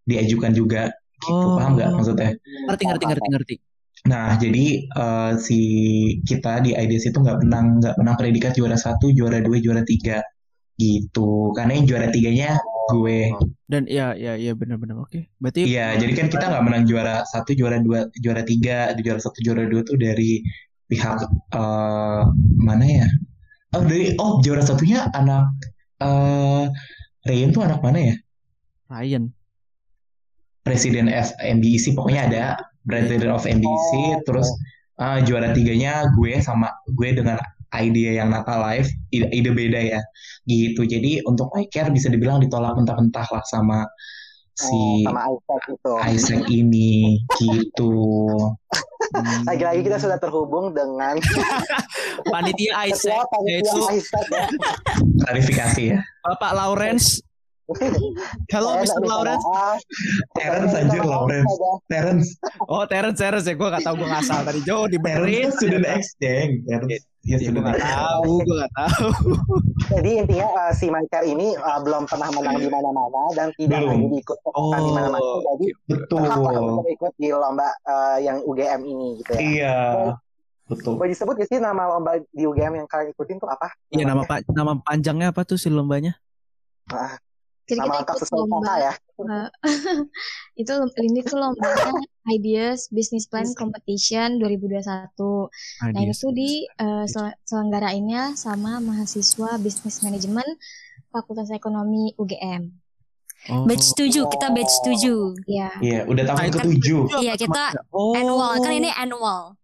E: diajukan juga. Gitu,
A: Oh.
E: paham nggak maksudnya?
A: Ngerti, ngerti, ngerti, ngerti.
E: Nah, jadi uh, si kita di IDS itu nggak menang nggak menang predikat juara satu, juara dua, juara tiga gitu. Karena yang juara tiganya gue.
A: Dan ya, ya, ya benar-benar oke. Berarti
E: Iya, jadi kan kita nggak menang juara satu, juara dua, juara tiga, juara satu, juara dua tuh dari pihak eh, mana ya? Oh dari oh juara satunya anak eh Ryan tuh anak mana ya?
A: Ryan.
E: Presiden F MBEC pokoknya ada President of MBEC, terus ah, juara tiganya gue sama gue dengan idea yang Nata Live, ide, ide beda ya, gitu. Jadi untuk iCare bisa dibilang ditolak mentah-mentah lah sama
B: Oh,
E: si
B: sama Isaac itu.
E: Isaac ini, gitu. (laughs)
A: Hmm.
B: Lagi-lagi kita sudah terhubung dengan (laughs)
A: panitia Isaac
B: panitia
A: yaitu
B: Isaac ya.
E: Klarifikasi ya.
A: Bapak Lawrence. (laughs) Halo
B: Saya
A: Mr. Lawrence.
B: maaf.
E: Terence
B: Saya
E: anjir Lawrence. Terence.
A: Oh Terence, Terence ya. Gue gak tau, gue ngasal tadi. Jo,
E: Terence
A: dibenerin.
E: kan student exchange. Terence.
A: Ya,
E: Ya,
A: gue
E: student
A: gak tahu, gue gak tahu.
B: Jadi intinya eh, si Michael ini eh, belum pernah menang di mana-mana dan tidak
E: Belum.
B: lagi diikut sertakan di mana-mana.
A: Oh,
B: Jadi
E: Betul.
B: berhak lah untuk ikut di lomba eh, yang UGM ini gitu ya.
E: Iya. Betul.
B: Boleh disebut gak sih nama lomba di UGM yang kalian ikutin tuh apa?
A: Iya nama pak nama panjangnya apa tuh si lombanya?
B: Ah,
C: Jadi
B: nama
C: kita ikut lomba.
B: ya. (laughs)
C: itu ini tuh lombanya (laughs) Ideas Business Plan Competition 2021. Nah, ini tuh di eh, sel- selenggarainnya sama mahasiswa Business Management Fakultas Ekonomi UGM.
A: Oh.
D: Batch 7, kita batch 7.
C: Ya.
E: Iya, udah tahun
A: Nah, itu-
E: ketujuh.
D: Iya, kita
A: oh.
D: annual. Kan ini annual.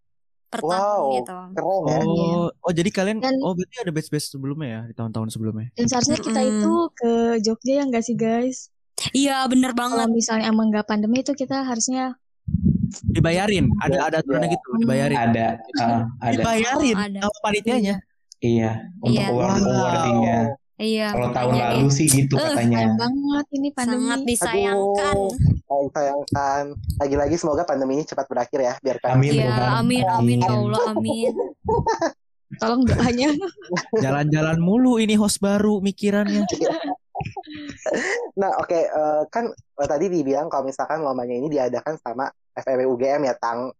D: Per tahun
B: Wow.
D: gitu.
B: Keren ya.
A: Oh, oh jadi kalian
C: Dan-
A: oh berarti ada batch-batch sebelumnya ya di tahun-tahun sebelumnya.
C: Dan seharusnya kita itu ke Jogja ya nggak sih guys?
D: Iya, bener
C: Kalau
D: banget.
C: misalnya emang nggak pandemi itu kita harusnya
A: Dibayarin, ada ada aturannya gitu, dibayarin.
E: Ada, ah, ada.
A: Dibayarin
D: Oh, ada.
A: sama panitianya.
E: Iya, untuk
D: Iya.
E: award
A: Wow.
E: awardingnya.
D: Iya.
E: Kalau tahun lalu sih gitu
D: Eh,
E: katanya.
C: sayang banget ini pandemi.
D: sangat disayangkan.
B: Aduh. Saya sayangkan. Lagi-lagi semoga pandemi ini cepat berakhir ya. Biar kalian
E: Amin.
D: Iya,
E: Tuhan.
D: amin, amin, ya
E: Amin.
D: Allah, amin. (laughs)
C: Tolong doanya.
A: Jalan-jalan mulu ini host baru mikirannya. (laughs)
B: Nah, oke, eh, kan eh, tadi dibilang kalau misalkan lombanya ini diadakan sama FEB UGM ya, Tang.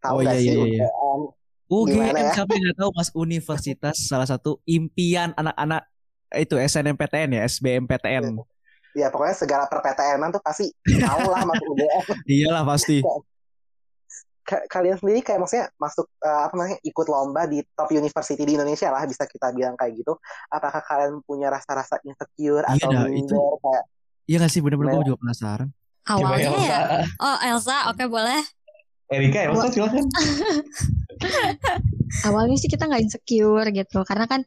B: Tahu
A: Oh, iya,
B: sih
A: iya, iya.
B: UGM?
A: UGM
B: Gimana ya?
A: siapa yang nggak tahu Mas Universitas salah satu impian anak-anak itu SNMPTN ya, SBMPTN.
B: Ya, pokoknya segala per-PTN-an tuh pasti tahu lah masuk UGM. (laughs)
A: Iyalah pasti.
B: Ka- Kalian sendiri kayak maksudnya masuk eh, apa namanya ikut lomba di top university di Indonesia lah bisa kita bilang kayak gitu. Apakah kalian punya rasa-rasa insecure
A: Iya
B: atau minder
A: itu-
B: kayak
A: Iya gak sih bener-bener gue juga penasaran.
D: Awalnya
E: Elsa.
D: ya. Oh, Elsa, oke boleh.
E: Erika, Elsa silakan. (laughs) (laughs)
C: awalnya sih kita nggak insecure gitu karena kan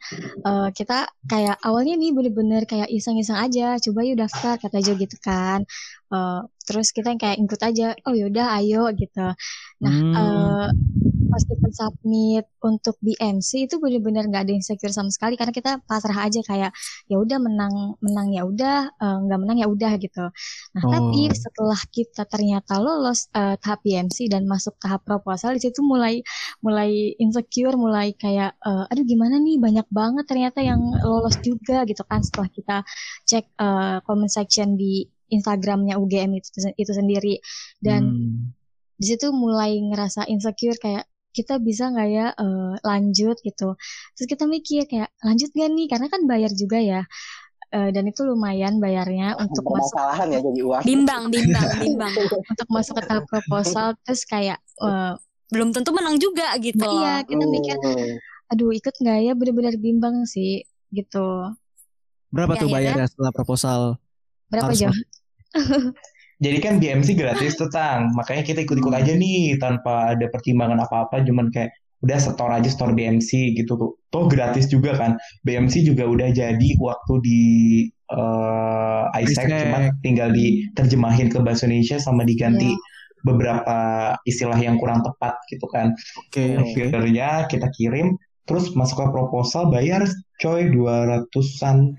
C: uh, kita kayak awalnya nih bener-bener kayak iseng-iseng aja coba yuk daftar kata Jo gitu kan uh, terus kita kayak ikut aja oh yaudah ayo gitu nah hmm. uh, pas kita submit untuk BMC itu bener-bener nggak ada insecure sama sekali karena kita pasrah aja kayak ya udah menang menang ya udah nggak uh, menang ya udah gitu nah oh. tapi setelah kita ternyata lolos uh, tahap BMC dan masuk tahap proposal di situ mulai mulai insecure mulai kayak uh, aduh gimana nih banyak banget ternyata yang lolos juga gitu kan setelah kita cek uh, comment section di Instagramnya UGM itu itu sendiri dan hmm. di situ mulai ngerasa insecure kayak kita bisa nggak ya uh, lanjut gitu. Terus kita mikir kayak lanjut gak nih? Karena kan bayar juga ya. Uh, dan itu lumayan bayarnya (laughs) untuk masuk
B: ya jadi uang.
D: Bimbang bimbang (laughs) bimbang.
C: Untuk masuk ke tahap proposal terus kayak uh,
D: belum tentu menang juga gitu.
C: Nah, iya kita mikir hmm. aduh ikut nggak ya? Benar-benar bimbang sih gitu.
A: Berapa ya, tuh bayarnya setelah proposal?
C: Berapa jam (laughs)
E: Jadi kan BMC gratis tuh Tang, makanya kita ikut-ikut aja nih tanpa ada pertimbangan apa-apa, cuman kayak udah setor aja store BMC gitu tuh. Tuh gratis juga kan. BMC juga udah jadi waktu di uh, Isaac cuma tinggal diterjemahin ke bahasa Indonesia sama diganti yeah. beberapa istilah yang kurang tepat gitu kan.
A: Oke. Okay,
E: okay. kita kirim, terus masuk ke proposal bayar coy dua ratusan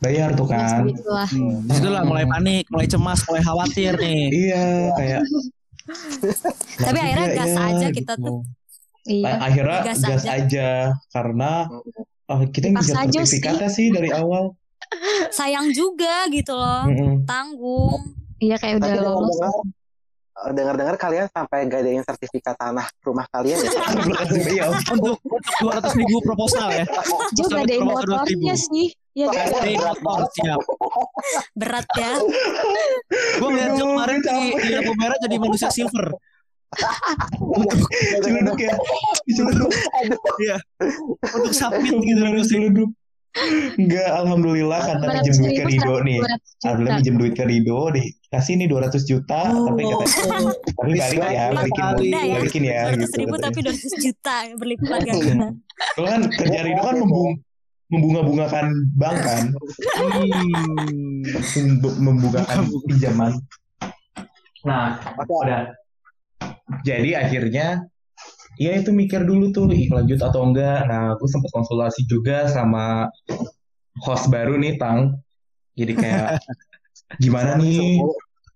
E: bayar tuh kan.
A: Hmm. Di situlah mulai panik, mulai cemas, mulai khawatir nih. (laughs)
E: iya, kayak. (laughs)
D: Tapi akhirnya gas ya, aja kita gitu. tuh.
E: Iya. Akhirnya gas, gas aja. aja karena oh, kita bisa sertifikatnya sih. sih dari awal. (laughs)
D: Sayang juga gitu loh, mm -hmm. tanggung.
C: Iya kayak udah lolos.
B: Eh, dengar-dengar kalian sampai gadain sertifikat tanah rumah kalian ya? (laughs)
A: Iya, untuk dua ratus ribu proposal ya.
C: Juga gadain motornya sih. Iya kan?
A: motor siap.
D: Berat ya.
A: Gue ngeliat kemarin di, di lampu merah jadi manusia silver.
E: Celuduk ya. Celuduk.
A: Iya. Untuk sapit gitu.
E: Celuduk. Enggak, alhamdulillah karena minjem duit ke Rido nih. Alhamdulillah minjem duit ke Rido nih. Kasih nih 200 juta, oh. tapi kata tapi balik ya, balikin ya. balikin ya.
D: 200 gitu, ribu tapi 200 juta berlipat ganda.
E: Kalau kan kerja Rido kan membung membunga-bungakan bank kan. (laughs) Hmm. Membungakan pinjaman. Nah, udah. Jadi akhirnya ya itu mikir dulu tuh ih lanjut atau enggak. Nah aku sempat konsultasi juga sama host baru nih Tang. Jadi kayak (laughs) gimana nih?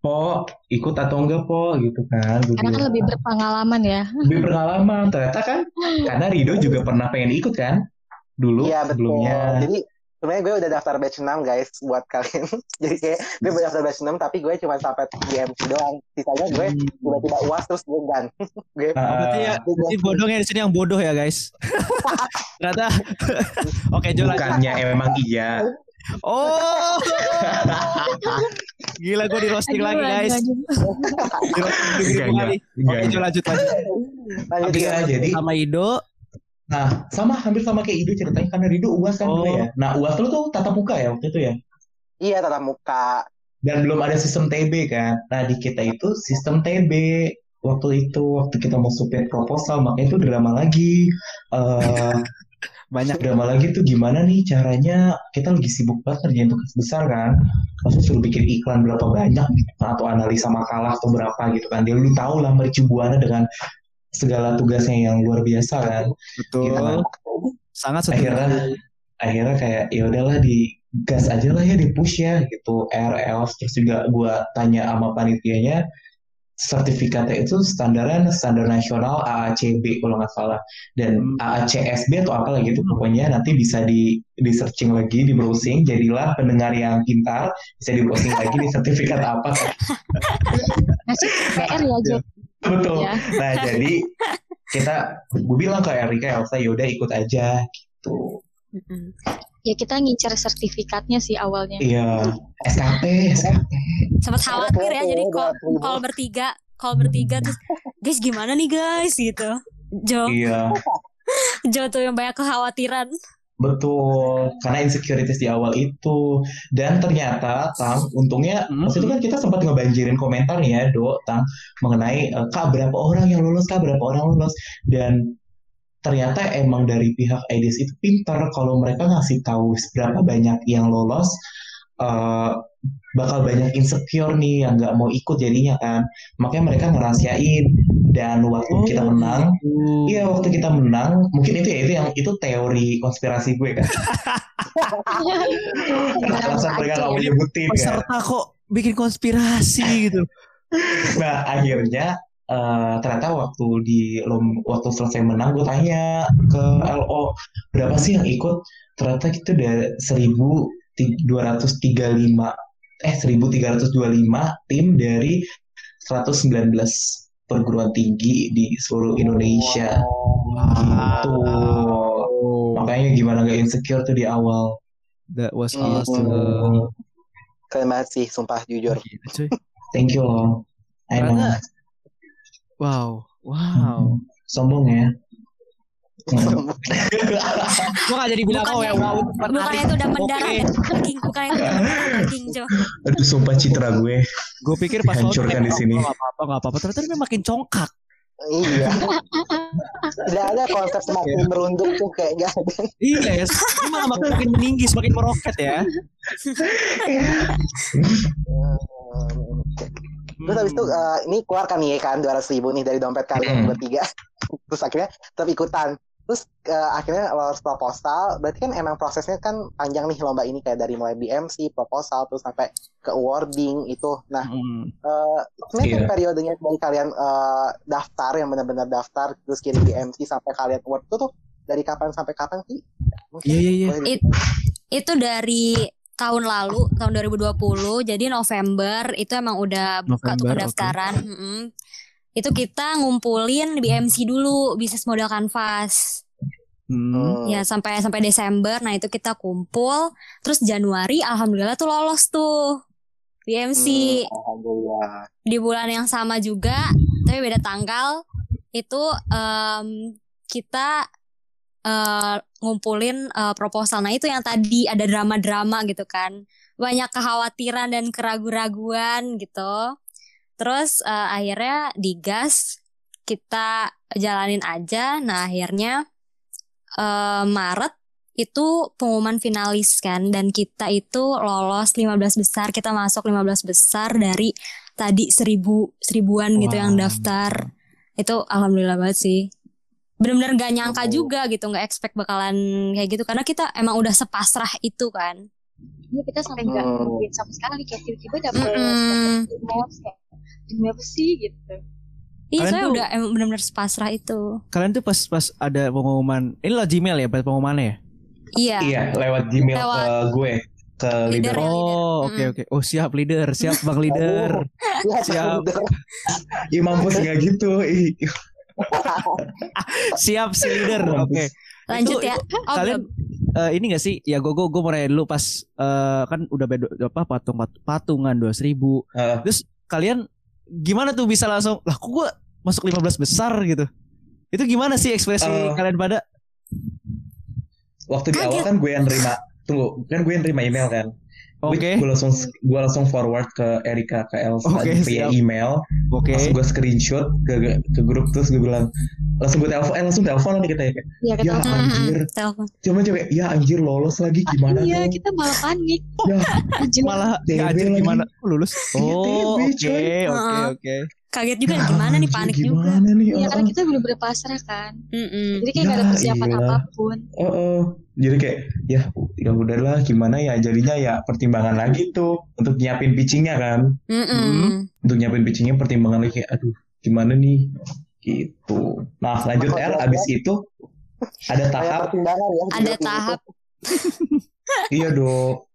E: Po ikut atau enggak Po? Gitu kan
C: karena kan lebih berpengalaman ya. (laughs)
E: Lebih berpengalaman ternyata kan. Karena Rido juga pernah pengen ikut kan dulu
B: ya, sebelumnya. Jadi sebenarnya gue udah daftar batch 6 guys buat kalian. (laughs) Jadi kayak gue udah daftar batch 6 tapi gue cuma sampai di MC doang. Sisanya gue hmm. tiba-tiba uas terus gue gan. (laughs) Gue
A: uh, berarti ya berarti bodohnya di sini yang bodoh ya guys. (laughs) Ternyata oke okay,
E: bukannya emang iya.
A: Oh, gila gue di roasting lagi guys. di roasting lagi. Oke, lanjut lanjut. Lanjut ya, jadi? Sama Ido
E: Nah, sama hampir sama kayak Ido ceritanya karena Rido UAS kan oh. ya. Nah, UAS lu tuh tatap muka ya waktu itu ya?
B: Iya, tatap muka.
E: Dan belum ada sistem TB kan. Nah, di kita itu sistem TB waktu itu waktu kita mau submit proposal makanya itu drama lagi. Uh, (laughs) banyak drama lagi tuh gimana nih caranya kita lagi sibuk banget ngerjain tugas besar kan langsung suruh bikin iklan berapa banyak gitu kan atau analisa makalah atau berapa gitu kan dia lu tahu lah Mericu Buana dengan segala tugasnya yang luar biasa kan.
A: Betul. Gitu kan. Sangat
E: setuju. Akhirnya akhirnya kayak ya udahlah di gas aja lah ya di push ya gitu RL terus juga gue tanya sama panitianya sertifikatnya itu standarnya standar nasional AACB kalau nggak salah dan hmm. AACSB atau apa lagi itu pokoknya nanti bisa di di searching lagi di browsing jadilah pendengar yang pintar bisa di browsing lagi di sertifikat apa (laughs)
C: PR ya Jack
E: betul. Ya. nah jadi kita gue bilang ke Erika Elsa yaudah ikut aja gitu.
C: Ya kita ngincar sertifikatnya sih awalnya.
E: Iya. SKP SKP
D: sempat khawatir ya jadi kalau bertiga kalau bertiga terus guys gimana nih guys? Gitu. Jo.
E: Iya.
D: Jo tuh yang banyak kekhawatiran
E: Betul, karena insecurities di awal itu. Dan ternyata, Tang, untungnya, hmm. waktu itu kan kita sempat ngebanjirin komentar ya, Do, Tang, mengenai, uh, Kak, berapa orang yang lulus, Kak, berapa orang lulus. Dan ternyata emang dari pihak IDS itu pintar kalau mereka ngasih tahu berapa banyak yang lolos uh, bakal banyak insecure nih yang nggak mau ikut jadinya kan. Makanya mereka ngerahasiain. Dan waktu oh, kita menang uh. iya waktu kita menang mungkin itu ya itu yang itu teori konspirasi gue kan. (laughs) Alasan mereka nggak mau nyebutin kan?
A: Peserta kok bikin konspirasi gitu.
E: Nah akhirnya uh, ternyata waktu di lom waktu selesai menang gue tanya ke LO berapa sih yang ikut? Ternyata itu udah 1235 eh 1325 tim dari 119 perguruan tinggi di seluruh Indonesia. Wow. gitu makanya gimana gak insecure tuh di awal.
A: That was awesome.
B: Keren banget sih sumpah jujur.
E: Thank you loh
A: Karena Wow, wow.
E: Hmm. Sombong ya.
A: Gue gak jadi bilang oh ya wow
D: Bukannya itu udah mendarah okay. daging Bukannya itu udah mendarah daging Jo
E: Aduh sumpah citra gue.
A: Gue pikir pas
E: Hancurkan di sini.
A: Gak apa-apa gak apa-apa. Ternyata dia makin congkak.
B: Iya. Tidak ada konsep semakin iya. merunduk tuh kayak gak ada.
A: Iya ya Ini malah makin meninggi Semakin meroket ya. (laughs)
B: Terus habis itu uh, ini keluar kan nih kan 200 ribu nih dari dompet kalian hmm. bertiga. Terus akhirnya tetap ikutan. Terus uh, akhirnya lolos proposal. Berarti kan emang prosesnya kan panjang nih lomba ini kayak dari mulai BMC, proposal, terus sampai ke awarding itu. Nah, hmm. uh, sebenarnya yeah. periodenya dari kalian uh, daftar yang benar-benar daftar terus kirim BMC sampai kalian award itu tuh dari kapan sampai kapan sih?
A: Iya iya iya.
D: Itu dari tahun lalu tahun 2020 jadi November itu emang udah buka tuh pendaftaran okay. -hmm. Itu kita ngumpulin BMC dulu bisnis modal kanvas Hmm. Ya sampai sampai Desember, nah itu kita kumpul, terus Januari alhamdulillah tuh lolos tuh BMC. Hmm, Di bulan yang sama juga, tapi beda tanggal. Itu um, kita uh, ngumpulin uh, proposal. Nah itu yang tadi ada drama-drama gitu kan, banyak kekhawatiran dan keraguan-raguan gitu. Terus uh, akhirnya digas kita jalanin aja. Nah akhirnya uh, Maret itu pengumuman finalis kan dan kita itu lolos 15 besar kita masuk 15 besar dari tadi seribu seribuan wow. gitu yang daftar itu alhamdulillah banget sih benar-benar gak nyangka oh. juga gitu nggak expect bakalan kayak gitu karena kita emang udah sepasrah itu kan
C: Iya kita sampai nggak oh. mungkin sama sekali kayak tiba-tiba dapet mm -hmm. kayak demi apa sih gitu
D: Iya, saya udah emang benar-benar sepasrah itu.
A: Kalian tuh pas pas ada pengumuman, ini lo Gmail ya, pas pengumumannya ya?
D: Iya.
E: Iya, lewat Gmail lewat ke gue ke leader.
A: leader. Oh, oke okay, oke. Okay. Oh, siap leader, siap Bang (laughs) leader. siap.
E: Iya mampus gak gitu. (laughs)
A: Siap si leader. Oke. Okay.
D: Lanjut
A: itu,
D: ya.
A: Oh, kalian uh, ini gak sih? Ya gue gue gue mau nanya dulu pas uh, kan udah bedo, apa patung patungan dua ribu. Uh. Terus kalian gimana tuh bisa langsung lah kok gue masuk 15 besar gitu. Itu gimana sih ekspresi uh, kalian pada?
E: Waktu di awal kan gue yang nerima tunggu kan gue yang nerima email kan Oke. Okay. Gue langsung gue langsung forward ke Erika ke Elsa okay, via siap. email. Oke. Okay. Langsung gue screenshot ke ke grup terus gue bilang langsung gue telepon eh langsung telepon nanti kita ya kayak ya, ya anjir. Telepon. Cuma coba ya anjir lolos lagi gimana
C: iya kita malah panik.
A: Ya, malah (laughs) ya, anjir gimana? Lulus? Oh oke oke oke.
D: Kaget juga ya, gimana nih panik juga.
C: nih, ya karena kita belum berpasrah kan. Mm-mm. jadi kayak ya, gak ada persiapan iya. apa pun.
E: Oh, oh jadi kayak ya ya udahlah gimana ya? Jadinya ya pertimbangan lagi tuh untuk nyiapin pitchingnya kan. Mm-mm. untuk nyiapin pitchingnya pertimbangan lagi aduh gimana nih? Gitu. Nah lanjut R abis itu ada tahap.
D: ya, ada tahap. (laughs)
E: Iya dong.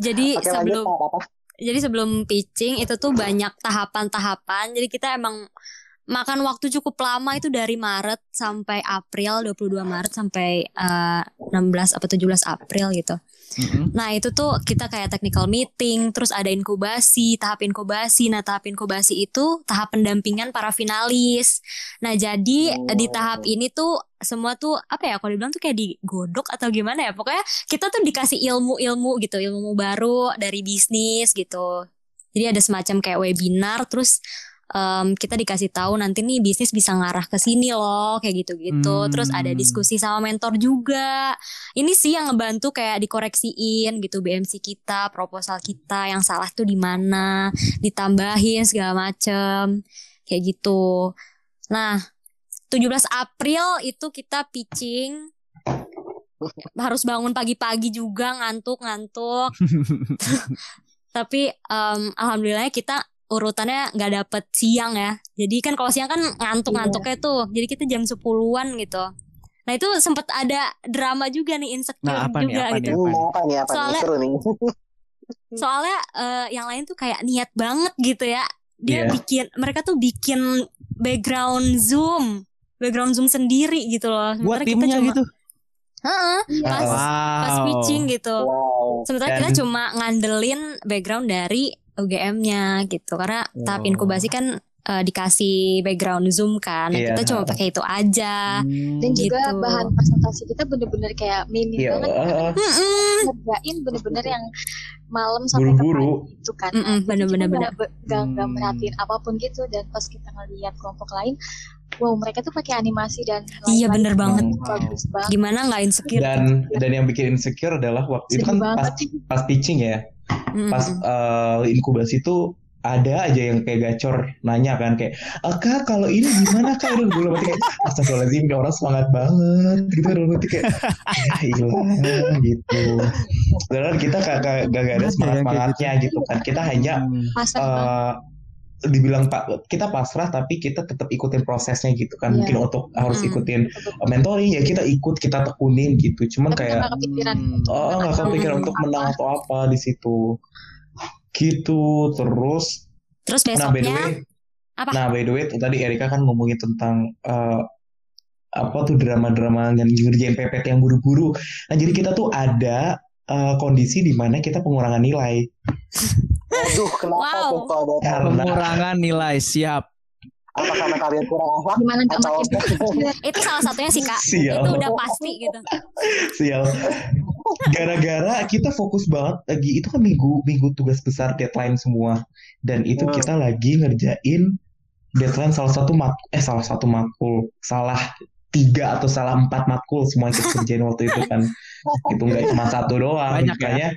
D: Jadi Oke, sebelum lanjut, jadi sebelum pitching itu tuh banyak tahapan-tahapan. Jadi kita emang makan waktu cukup lama itu dari Maret sampai April 22 Maret sampai uh, eh, 16 atau 17 April gitu. Mm-hmm. Nah itu tuh kita kayak technical meeting, terus ada inkubasi, tahap inkubasi. Nah tahap inkubasi itu tahap pendampingan para finalis. Nah jadi oh. di tahap ini tuh semua tuh apa ya kalau dibilang tuh kayak digodok atau gimana ya pokoknya kita tuh dikasih ilmu-ilmu gitu ilmu baru dari bisnis gitu jadi ada semacam kayak webinar terus um, kita dikasih tahu nanti nih bisnis bisa ngarah ke sini loh kayak gitu-gitu.
A: Hmm.
D: Terus ada diskusi sama mentor juga. Ini sih yang ngebantu kayak dikoreksiin gitu BMC kita, proposal kita yang salah tuh di mana, ditambahin segala macem kayak gitu. Nah, 17 April itu kita pitching harus bangun pagi-pagi juga ngantuk-ngantuk. (laughs) Tapi um, alhamdulillah kita urutannya nggak dapet siang ya. Jadi kan kalau siang kan ngantuk-ngantuknya tuh. Jadi kita jam 10-an gitu. Nah itu sempat ada drama juga nih insecure
A: Nah, apa nih,
D: juga
A: apa nih,
D: gitu.
A: apa
B: Hmm, apa nih apa
D: Soalnya-
B: nih seru nih. (laughs) (laughs)
D: Soalnya eh, yang lain tuh kayak niat banget gitu ya. Dia
E: Iya.
D: bikin mereka tuh bikin background Zoom, background Zoom sendiri gitu loh.
A: Buat
D: Sementara kita
A: timnya
D: cuma
A: gitu.
D: Heeh, pas
A: Wow.
D: pas pitching gitu.
B: Wow.
D: Sementara
E: Dan-
D: kita cuma ngandelin background dari UGM-nya gitu. Karena tahap
E: Oh.
D: inkubasi kan eh, dikasih background Zoom kan.
E: Iya.
D: kita cuma pakai itu aja.
A: Hmm.
C: Dan juga
D: Gitu.
C: bahan presentasi kita bener-bener kayak minim
E: Iya,
C: banget. (laughs) Ngerjain bener-bener yang malam sampai ke
E: Buru-buru.
C: pagi gitu kan.
D: Mm-mm,
C: Jadi
D: bener-bener,
C: nggak nggak nggak
A: Hmm.
C: merhatiin apa pun gitu. Dan pas kita ngeliat kelompok lain, wow mereka tuh pakai animasi dan
D: Iya, bener banget.
C: Itu Bagus banget.
D: Gimana nggak insecure?
E: dan dan yang bikin insecure adalah waktu itu
C: Sedih
E: kan pas
C: banget.
E: pas pitching ya Pas eh, inkubasi itu ada aja yang kayak gacor nanya kan kayak "Ah, kak kalau ini gimana kak? Itu gue berarti kayak astagfirullahaladzim ini orang semangat banget gitu dalam hati kayak ya hilang gitu. Padahal kita kagak gak, ada
A: Ada
E: semangat
A: yang kayak
E: semangatnya gitu. kan kita hanya
A: Hmm.
E: Eh dibilang pak kita pasrah tapi kita tetap ikutin prosesnya gitu kan
C: Iya.
E: mungkin untuk harus
D: Hmm.
E: ikutin mentoring ya kita ikut kita tekunin gitu cuman
C: Tapi
E: kayak
C: nggak kepikiran.
A: Hmm.
E: oh nggak kepikiran untuk menang atau apa di situ gitu terus
D: Terus
E: nah by the
D: besoknya
E: way
D: apa?
E: nah by the way tadi Erika kan ngomongin tentang eh, apa tuh drama-drama yang ngerjain PPT yang buru-buru nah jadi kita tuh ada eh, kondisi di mana kita pengurangan nilai
B: Aduh, kenapa
D: Wow.
B: tuh kalau?
E: Karena-
A: Pengurangan nilai siap.
B: Apa karena kalian kurang akhlak?
C: Gimana
B: Atau
D: itu salah satunya sih kak.
E: Sial.
D: Itu udah pasti gitu.
E: sial gara-gara kita fokus banget lagi itu kan minggu minggu tugas besar deadline semua dan itu
B: Hmm.
E: kita lagi ngerjain deadline salah satu mak eh salah satu makul salah tiga atau salah empat makul semua kita kerjain waktu itu kan itu nggak cuma satu doang
A: Banyak ya?
E: makanya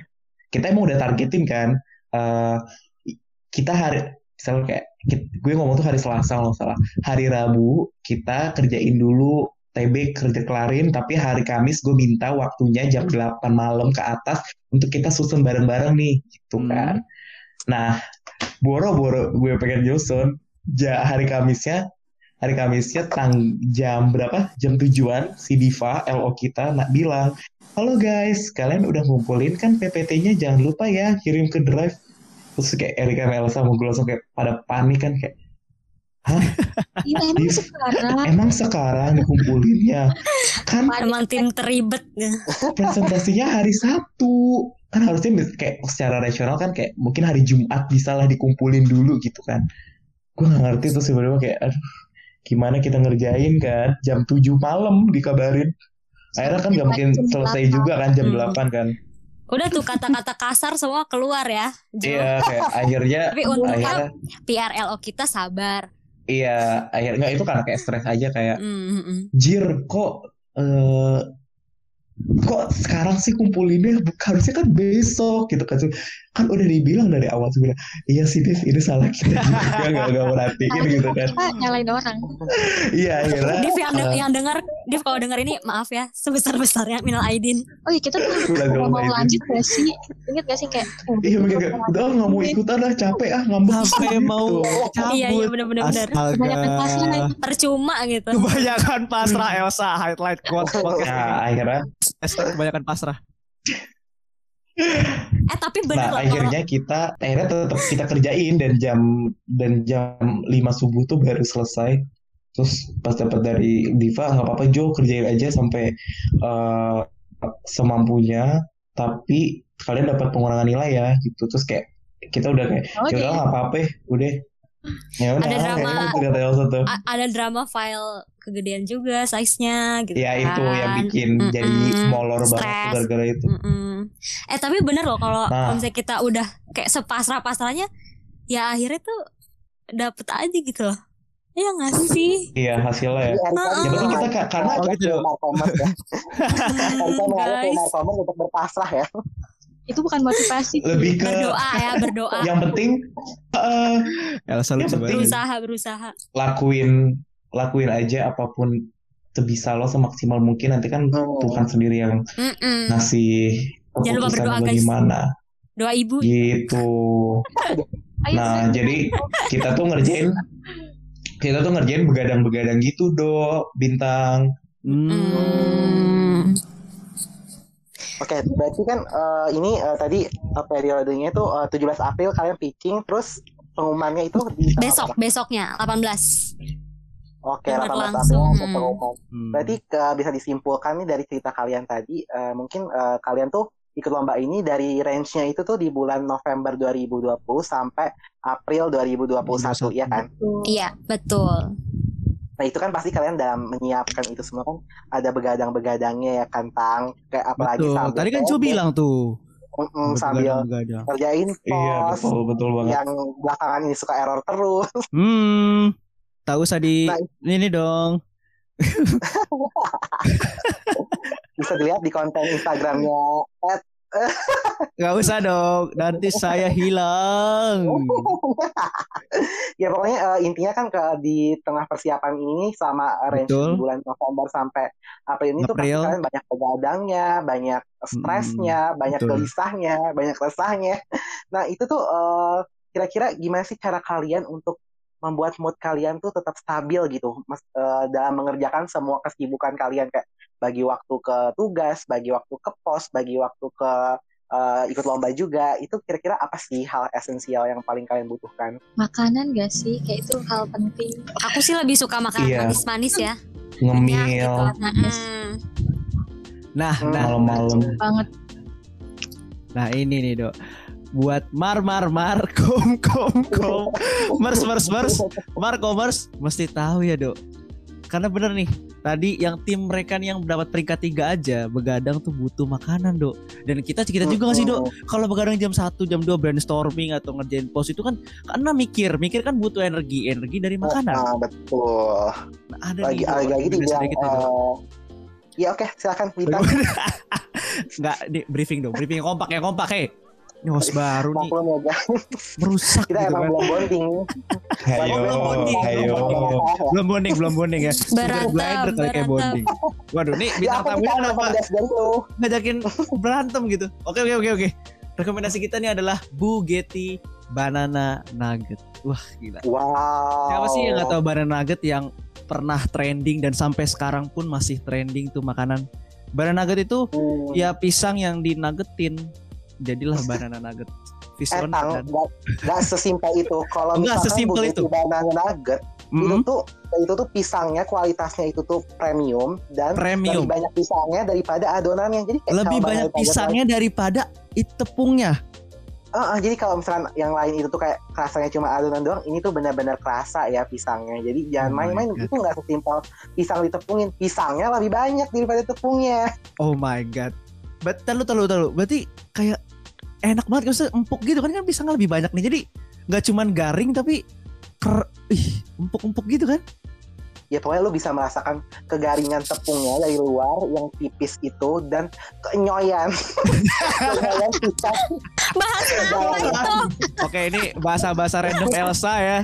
E: kita emang udah targetin kan eh, kita hari misalnya kayak gue ngomong tuh hari Selasa kalau salah hari Rabu kita kerjain dulu TB kerja kelarin tapi hari Kamis gue minta waktunya jam 8 malam ke atas untuk kita susun bareng-bareng nih gitu
A: Hmm.
E: kan nah boro-boro gue pengen nyusun ja, hari Kamisnya hari Kamisnya tang jam berapa? Jam tujuan si Diva LO kita nak bilang halo guys kalian udah ngumpulin kan PPT-nya jangan lupa ya kirim ke drive. Terus kayak Erika sama Elsa mau langsung kayak pada panik kan kayak (laughs)
C: Iya emang
E: Di-
C: sekarang.
E: emang sekarang dikumpulinnya kan
D: Emang tim teribet.
E: presentasinya hari Sabtu? Kan harusnya kayak secara rasional kan kayak mungkin hari Jumat bisa lah dikumpulin dulu gitu kan. Gue nggak ngerti tuh sebenarnya kayak aduh gimana kita ngerjain kan jam 7 malam dikabarin akhirnya kan nggak mungkin selesai
C: 8.
E: juga kan jam
D: Hmm.
E: 8 kan
D: Udah tuh kata-kata kasar semua keluar ya.
E: Iya kayak akhirnya
D: Tapi untungnya
E: akhirnya
D: PRLO kita sabar.
E: iya akhirnya itu karena kayak stres aja kayak
D: Mm.
E: Jir kok eh kok sekarang sih kumpulinnya harusnya kan besok gitu kan kan udah dibilang dari awal sebenarnya iya sih Div ini salah kita juga nggak nggak merhatiin gitu kan
C: Kita nyalain orang.
E: iya akhirnya
D: Div yang,
E: eh,
D: yang dengar, Div kalau dengar ini maaf ya sebesar besarnya minal aidin.
C: Oh iya kita tuh mau,
E: gak
C: lanjut gak sih? Ingat gak sih kayak oh,
E: iya
C: gitu,
E: kayak
C: mau
E: udah nggak mau ikutan lah capek ah ngambek
A: Sampai mau cabut.
D: Iya iya benar-benar benar.
C: Kebanyakan pasien
A: Astaga.
C: lagi.
D: Percuma gitu.
A: Kebanyakan pasrah Elsa highlight quote podcast
E: nah akhirnya
A: Hashtag kebanyakan pasrah.
D: Eh tapi bener
E: nah
D: loh kalau
E: akhirnya kita akhirnya tetap kita kerjain dan jam dan jam 5 subuh tuh baru selesai. Terus pas dapat dari Diva nggak apa-apa Jo kerjain aja sampai eh, semampunya. Tapi kalian dapat pengurangan nilai ya gitu. Terus kayak kita udah kayak
C: Oh,
E: ya udah nggak apa-apa udah. Ya udah
D: Ada drama.
E: akhirnya
D: ada drama file kegedean juga size-nya gitu
E: ya itu yang
D: kan.
E: bikin
D: Mm-mm.
E: jadi molor banget
D: Stres.
E: gara-gara itu
D: Mm-mm. Eh tapi bener loh kalau
E: Nah.
D: misalnya kita udah kayak sepasrah-pasrahnya ya akhirnya tuh dapet aja gitu loh. Iya gak sih?
E: Iya hasilnya ya.
D: Heeh.
E: Yang penting kita ka- karena
A: Oh, gitu.
B: ya. Erika mengalir ke
D: Guys.
B: markomer untuk berpasrah ya.
C: Itu bukan motivasi.
E: lebih ke
D: Berdoa ya, berdoa.
E: yang penting eh,
A: Elsa lucu
E: Yang penting-
A: banget.
D: Berusaha, berusaha.
E: lakuin lakuin aja apa pun sebisa lo semaksimal mungkin nanti kan
B: Hmm.
E: Tuhan sendiri yang
D: Mm-mm.
E: ngasih
D: Jangan lupa
E: keputusan
D: berdoa, guys.
E: gimana
D: Doa ibu.
E: gitu. (laughs)
C: Ayo,
E: Nah, jadi kita tuh ngerjain kita tuh ngerjain begadang-begadang gitu, Do, bintang.
A: Hmm.
D: Hmm.
B: Oke, berarti kan eh, ini eh, tadi eh, periodenya itu eh, 17 April kalian pitching, terus pengumumannya itu di
D: Besok, besoknya 18.
B: Oke,
D: Benar
B: 18 April
D: langsung.
B: untuk pengumuman.
A: Hmm.
B: Berarti eh, bisa disimpulkan nih dari cerita kalian tadi, eh, mungkin eh, kalian tuh ikut lomba ini dari range-nya itu tuh di bulan November 2020 sampai April 2021, ya kan?
D: Iya, betul.
B: Nah itu kan pasti kalian dalam menyiapkan itu semua kan ada begadang-begadangnya ya kan Tang kayak apalagi
A: Betul.
B: sambil
A: Tadi kan Cu bilang tuh.
B: Mm-mm, sambil
A: Begadang-begadang.
B: kerjain
E: Iya,
B: pos
E: betul betul banget.
B: yang belakangan ini suka error terus.
A: Hmm. Tak usah di
B: Nah,
A: ini dong. (laughs)
B: Bisa dilihat di konten Instagramnya at (laughs)
A: Gak usah dong. Nanti saya hilang. (laughs)
B: ya pokoknya eh, intinya kan ke di tengah persiapan ini sama range
A: Betul.
B: bulan November sampai April ini tuh pasti kalian banyak begadangnya, banyak stresnya, banyak
A: betul.
B: gelisahnya, banyak resahnya. Nah itu tuh eh, kira-kira gimana sih cara kalian untuk membuat mood kalian tuh tetap stabil gitu mas, eh, dalam mengerjakan semua kesibukan kalian kayak bagi waktu ke tugas, bagi waktu ke pos, bagi waktu ke eh, ikut lomba juga. Itu kira-kira apa sih hal esensial yang paling kalian butuhkan?
C: Makanan gak sih? Kayak itu hal penting.
D: Aku sih lebih suka makan
E: Iya.
D: manis-manis ya.
E: Ngemil
D: gitu.
C: Manis.
D: Mm.
A: Nah, nah,
E: malam-malam.
C: Banget.
A: nah ini nih, Dok. Buat mar mar mar (laughs) kom kom kom mers mers mers mar commerce mesti tahu ya, Dok. Karena bener nih, tadi yang tim mereka nih yang dapat peringkat tiga aja begadang tuh butuh makanan, Dok. Dan kita kita juga nggak sih, Dok? Kalau begadang jam 1, jam 2 brainstorming atau ngerjain pos itu kan karena mikir, mikir kan butuh energi, energi dari makanan.
B: Ah, betul.
A: Nah, ada
B: Lagi
A: nih, Dok,
B: lagi lagi
A: nih, Dok.
B: eh, Ya oke, silakan Bintang. (laughs)
A: Nggak, di briefing dong, briefing yang kompak, yang kompak, hei. Host baru nih,
B: Maklum ya guys,
A: merusak
B: kita
A: gitu
B: emang
A: kan.
B: belum bonding.
E: Hayo, hayo.
A: Belum bonding, belum bonding ya.
D: Berantem,
A: glider kali kayak
D: berantem.
A: bonding. Waduh, nih
B: Ya
A: bintang
B: apa
A: tamunya kenapa ngajakin (laughs) berantem gitu. Oke, oke, oke, oke. Rekomendasi kita nih adalah Bugatti Banana Nugget. Wah, gila.
B: Wow.
A: Siapa sih yang nggak tahu banana nugget yang pernah trending dan sampai sekarang pun masih trending tuh makanan. Banana nugget itu
B: Hmm.
A: ya pisang yang dinuggetin. Jadilah banana nugget.
B: Eh,
A: Vision
B: Tang, nggak nggak sesimpel itu. Kalau misalkan
A: sesimpel itu.
B: Banana Nugget, itu
A: Mm,
B: tuh itu tuh pisangnya kualitasnya itu tuh premium dan
A: premium.
B: lebih banyak pisangnya daripada adonannya. Jadi kayak
A: Lebih banyak
B: banana nugget
A: pisangnya daripada it tepungnya.
B: Ah, ah, jadi kalau misalkan yang lain itu tuh kayak rasanya cuma adonan doang, ini tuh benar-benar kerasa ya pisangnya. Jadi jangan
A: Oh
B: main-main
A: God.
B: itu nggak sesimpel pisang ditepungin. Pisangnya lebih banyak daripada tepungnya.
A: Oh my god. Bet tahu tahu tahu. Berarti kayak enak banget kan empuk gitu kan kan pisangnya lebih banyak nih. Jadi nggak cuman garing tapi ker ih, empuk-empuk gitu kan.
B: ya pokoknya lu bisa merasakan kegaringan tepungnya dari luar yang tipis itu dan kenyoyan kenyoyan pisang
D: Bahas apa itu?
A: Oke, ini bahasa-bahasa random Elsa ya.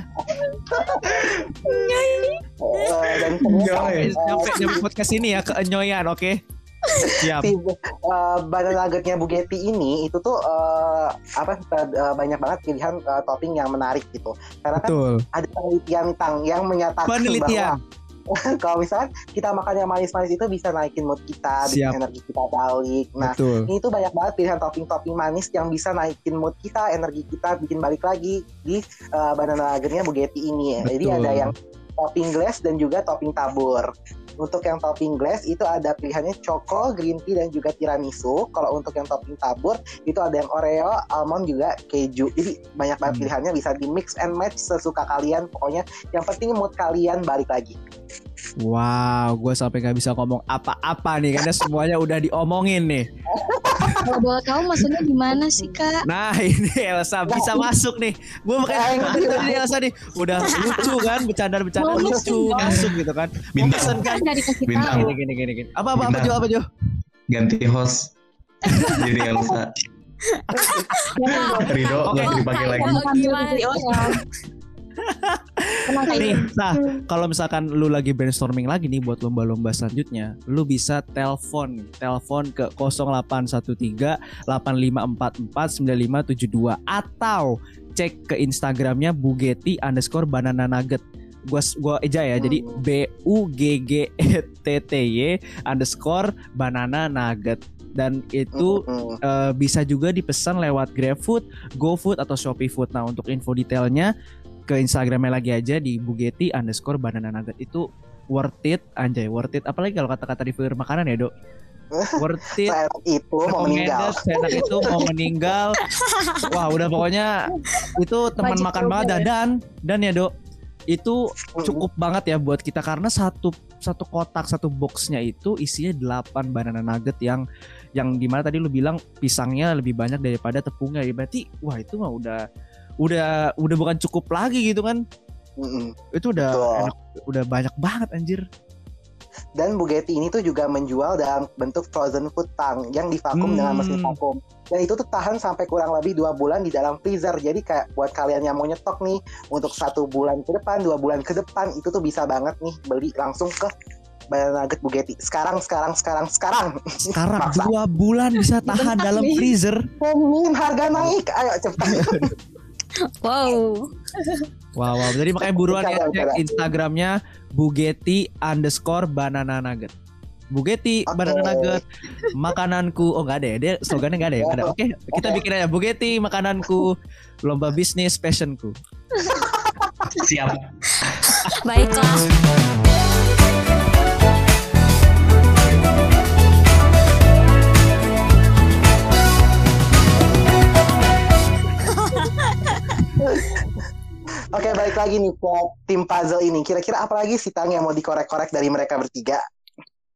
B: Eh, dan eh,
A: Nyampe nyampe podcast ini ya keenyoyan, oke. Siap.
B: si eh, banana nuggetnya Bugatti ini itu tuh eh, apa eh, banyak banget pilihan eh, topping yang menarik gitu karena kan
A: Betul.
B: ada penelitian tang yang menyatakan
A: Penelitian.
B: bahwa (laughs) kalau misalkan kita makan yang manis-manis itu bisa naikin mood kita, bikin
A: Siap.
B: energi kita balik. Nah,
A: Betul.
B: ini tuh banyak banget pilihan topping-topping manis yang bisa naikin mood kita, energi kita, bikin balik lagi di uh, banana nuggetnya Bugatti ini ya. Jadi ada yang topping glass dan juga topping tabur. Untuk yang topping glass itu ada pilihannya choco, green tea dan juga tiramisu. Kalau untuk yang topping tabur itu ada yang oreo, almond juga keju. Jadi banyak banget
A: Hmm.
B: pilihannya bisa di mix and match sesuka kalian. Pokoknya yang penting mood kalian balik lagi.
A: Wow, gue sampai nggak bisa ngomong apa-apa nih karena semuanya udah diomongin nih.
C: Kalau boleh tahu maksudnya gimana sih kak?
A: Nah ini Elsa bisa masuk nih. Gue makanya tadi Elsa nih udah lucu kan, bercanda-bercanda lucu masuk gitu kan.
E: Bintang.
A: kan?
C: Kan
E: Bintang.
A: Gini gini gini gini. Apa apa apa
E: Bintang.
A: Jo apa Jo?
E: Ganti host. (laughs) Jadi Elsa. Rido
A: Oke.
E: nggak dipanggil lagi.
A: Nih, nah kalau misalkan lu lagi brainstorming lagi nih buat lomba-lomba selanjutnya, lu bisa telepon, telepon ke 0813 8544 9572 atau cek ke Instagramnya Bugeti underscore banana nugget. Gua gua eja ya, jadi B U G G E T T Y underscore banana nugget. Dan itu eh, bisa juga dipesan lewat GrabFood, GoFood atau Shopee Food. Nah untuk info detailnya ke Instagramnya lagi aja di Bugeti underscore banana nugget. Itu worth it anjay worth it. Apalagi kalau kata-kata di makanan ya dok? Worth (laughs) it.
B: Seenak itu mau meninggal.
A: seenak itu mau meninggal. (laughs) Wah udah pokoknya itu teman
C: Wajib
A: makan banget.
C: Ya.
A: dan dan ya dok itu cukup banget ya buat kita. Karena satu satu kotak satu boxnya itu isinya 8 banana nugget yang yang di mana tadi lu bilang pisangnya lebih banyak daripada tepungnya. Ya berarti wah itu mah udah udah udah bukan cukup lagi gitu kan
B: Mm-mm.
A: itu udah enak, udah banyak banget anjir
B: Dan Bugatti ini tuh juga menjual dalam bentuk frozen food tank yang divakum
A: Hmm.
B: dengan mesin vakum. Dan itu tuh tahan sampai kurang lebih dua bulan di dalam freezer. Jadi kayak buat kalian yang mau nyetok nih untuk satu bulan ke depan, dua bulan ke depan itu tuh bisa banget nih beli langsung ke Banana Nugget Bugatti. Sekarang, sekarang, sekarang, sekarang.
A: sekarang (laughs) dua bulan bisa tahan dalam freezer
B: Min, harga naik. Ayo cepat. (laughs)
D: Wow.
A: wow, wow. jadi makanya buruan ya. Instagramnya Bugeti underscore banana nugget Bugeti
B: Oke.
A: banana nugget makananku oh nggak ada ya dia slogannya nggak ada ya ada oke kita
B: Oke.
A: bikin aja Bugeti makananku lomba bisnis passionku
E: Siap.
D: Baiklah.
B: Oke, balik lagi nih ke tim puzzle ini. Kira-kira apa lagi sih Tang yang mau dikorek-korek dari mereka bertiga?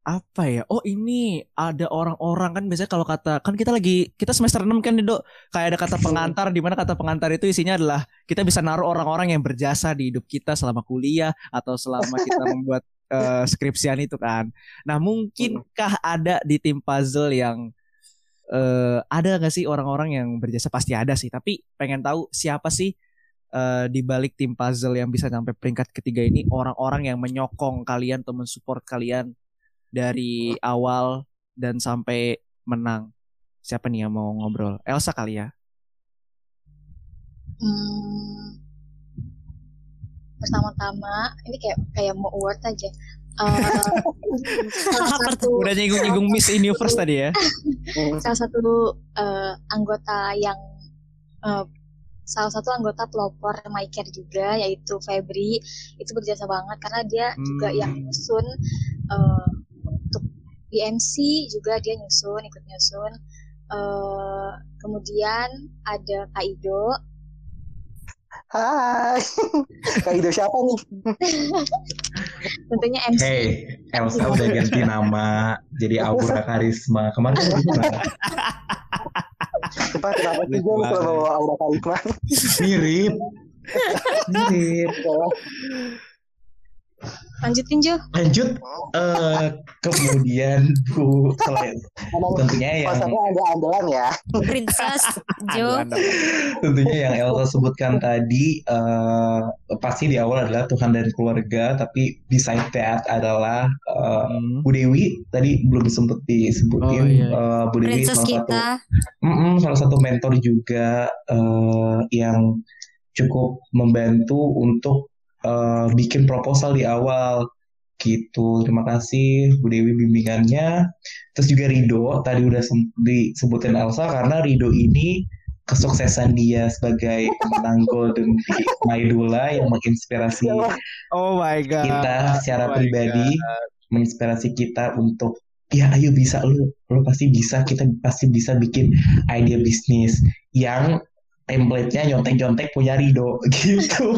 A: apa ya? Oh ini ada orang-orang. Kan biasanya kalau kata kan kita lagi kita semester 6 kan dok kayak ada kata pengantar di mana kata pengantar itu isinya adalah kita bisa naruh orang-orang yang berjasa di hidup kita selama kuliah atau selama kita (laughs) membuat eh, skripsian itu kan. Nah mungkinkah ada di tim puzzle yang eh, ada nggak sih orang-orang yang berjasa? Pasti ada sih tapi pengen tahu siapa sih eh, di balik tim puzzle yang bisa sampai peringkat ketiga ini orang-orang yang menyokong kalian atau mensupport kalian dari awal dan sampai menang. Siapa nih yang mau ngobrol? Elsa kali ya.
C: Hmm, pertama-tama ini kayak kayak mau award aja. Eh, (laughs) salah satu
A: Udah nyinggung-nyinggung Miss Universe tadi ya. (laughs)
C: salah satu eh, anggota yang eh, salah satu anggota pelopor MyCare juga yaitu Febri itu berjasa banget karena dia juga
A: Hmm.
C: yang nyusun eh, untuk BMC juga dia nyusun ikut nyusun Eh, kemudian ada Kak Ido
B: Hai. (laughs) Kak Ido siapa nih?
C: tentunya MC
E: Hey, Elsa udah ganti nama jadi Aura Karisma. Kemarin (laughs)
B: kenapa sih gue lupa bawa aura karisma?
E: Mirip. Mirip.
C: Lanjutin Jo
E: Lanjut eh kemudian Bu selain tentunya yang
B: ada andalan ya.
D: Princess Jo.
E: Tentunya yang Elsa sebutkan tadi eh pasti di awal adalah Tuhan dan keluarga tapi beside that adalah eh,
A: Hmm.
E: Bu Dewi tadi belum sempat disebutin
A: Oh, iya.
E: Eh, Bu Dewi
D: Princess
E: salah satu
D: kita.
E: Mm-mm, salah satu mentor juga eh, yang cukup membantu untuk eh, bikin proposal di awal gitu. Terima kasih Bu Dewi bimbingannya. Terus juga Rido tadi udah disebutin Elsa karena Rido ini kesuksesan dia sebagai pemenang Golden di Maidula yang menginspirasi
A: Oh my god.
E: kita secara
A: Oh my
E: pribadi menginspirasi kita untuk ya ayo bisa lu lu pasti bisa kita pasti bisa bikin ide bisnis yang template-nya nyontek-nyontek punya Rido (laughs) gitu.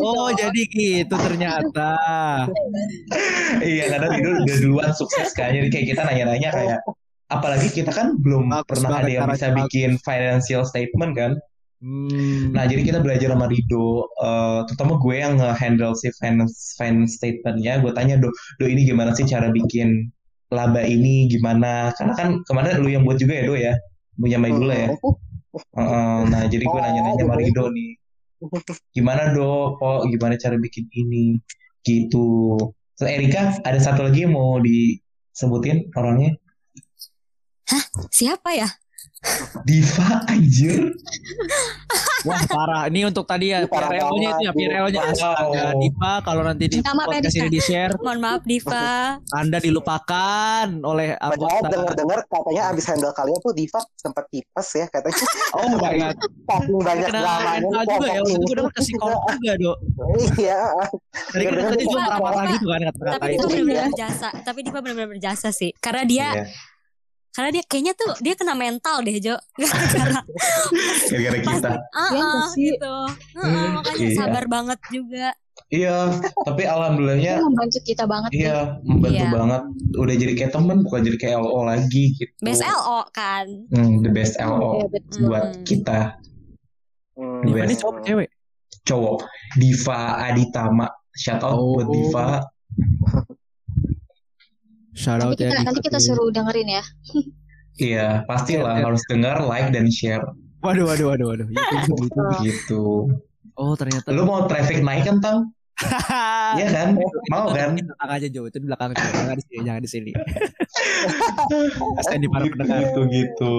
A: Oh jadi gitu ternyata.
E: iya karena Rido udah duluan sukses kan. Jadi kayak kita nanya-nanya kayak apalagi kita kan belum
A: Bagus
E: pernah ada yang bisa
A: bagus.
E: bikin financial statement kan.
A: Hmm.
E: Nah, jadi kita belajar sama Rido, eh, terutama gue yang nge-handle si finance, finance statement-nya. Gue tanya, Do, Do ini gimana sih cara bikin laba ini gimana? Karena kan kemarin lu yang buat juga ya, Do ya? Punya Maidula ya? Heeh, nah, jadi gue
B: Oh,
E: nanya-nanya sama
B: gitu.
E: Rido nih. Gimana, Do? Kok gimana cara bikin ini? Gitu. Terus Erika, ada satu lagi yang mau disebutin orangnya?
D: Siapa ya?
E: Diva, anjir.
A: Wah parah. Ini untuk tadi ya PRL-nya itu ya. PRL-nya astaga. Diva kalau nanti di
C: Minta
A: podcast ini di share,
D: Mohon maaf Diva.
A: Anda dilupakan oleh
B: Padahal dengar-dengar katanya abis handle kalian tuh Diva sempat tipes ya katanya. (laughs)
A: Oh my god.
B: Saking banyak dramanya nih,
A: juga ya.
B: kok.
A: Waktu itu gue denger ke psikolog juga, Dok.
B: Iya.
A: Tadi kan
B: Dengar-dengar
A: tadi juga
B: Diva-
A: marah-marah gitu kan
D: Tapi
A: kata-kata
D: Diva
A: itu.
D: benar-benar
B: Iya.
D: berjasa. Tapi Diva benar-benar berjasa sih. Karena dia
E: Iya.
D: Karena dia kayaknya tuh dia kena mental deh Jo. (laughs) Gara-gara
E: Gara-gara kita.
D: ah,
C: nggak sih?
D: gitu. Heeh, makanya
E: Iya.
D: sabar banget juga.
E: Iya, tapi alhamdulillahnya
C: membantu kita banget nih.
E: iya membantu
D: Iya.
E: banget. Udah jadi kayak temen, bukan jadi kayak LO lagi gitu.
D: Best LO kan.
E: Hmm, the best LO
C: Iya, betul.
E: buat
D: Hmm.
E: kita
B: Hmm.
A: Diva ini
E: Best.
A: cowok cewek.
E: cowok. Diva Aditama, shout out
A: Oh.
E: buat Diva.
A: Shout
C: Nanti
A: out ya.
C: kita,
A: Diva
C: nanti kita suruh dengerin ya.
E: Iya, pastilah
A: Iya.
E: harus dengar, like dan share
A: Waduh, waduh, waduh, waduh. Itu, itu.
E: gitu.
A: Oh ternyata.
E: Lu mau traffic naik kan, Tang? (laughs) Iya kan? Mau kan? (laughs)
A: Di belakang aja Jo, itu di belakang. Jangan di sini, jangan di sini. (laughs) Kasihan di para pendengar.
E: Gitu gitu.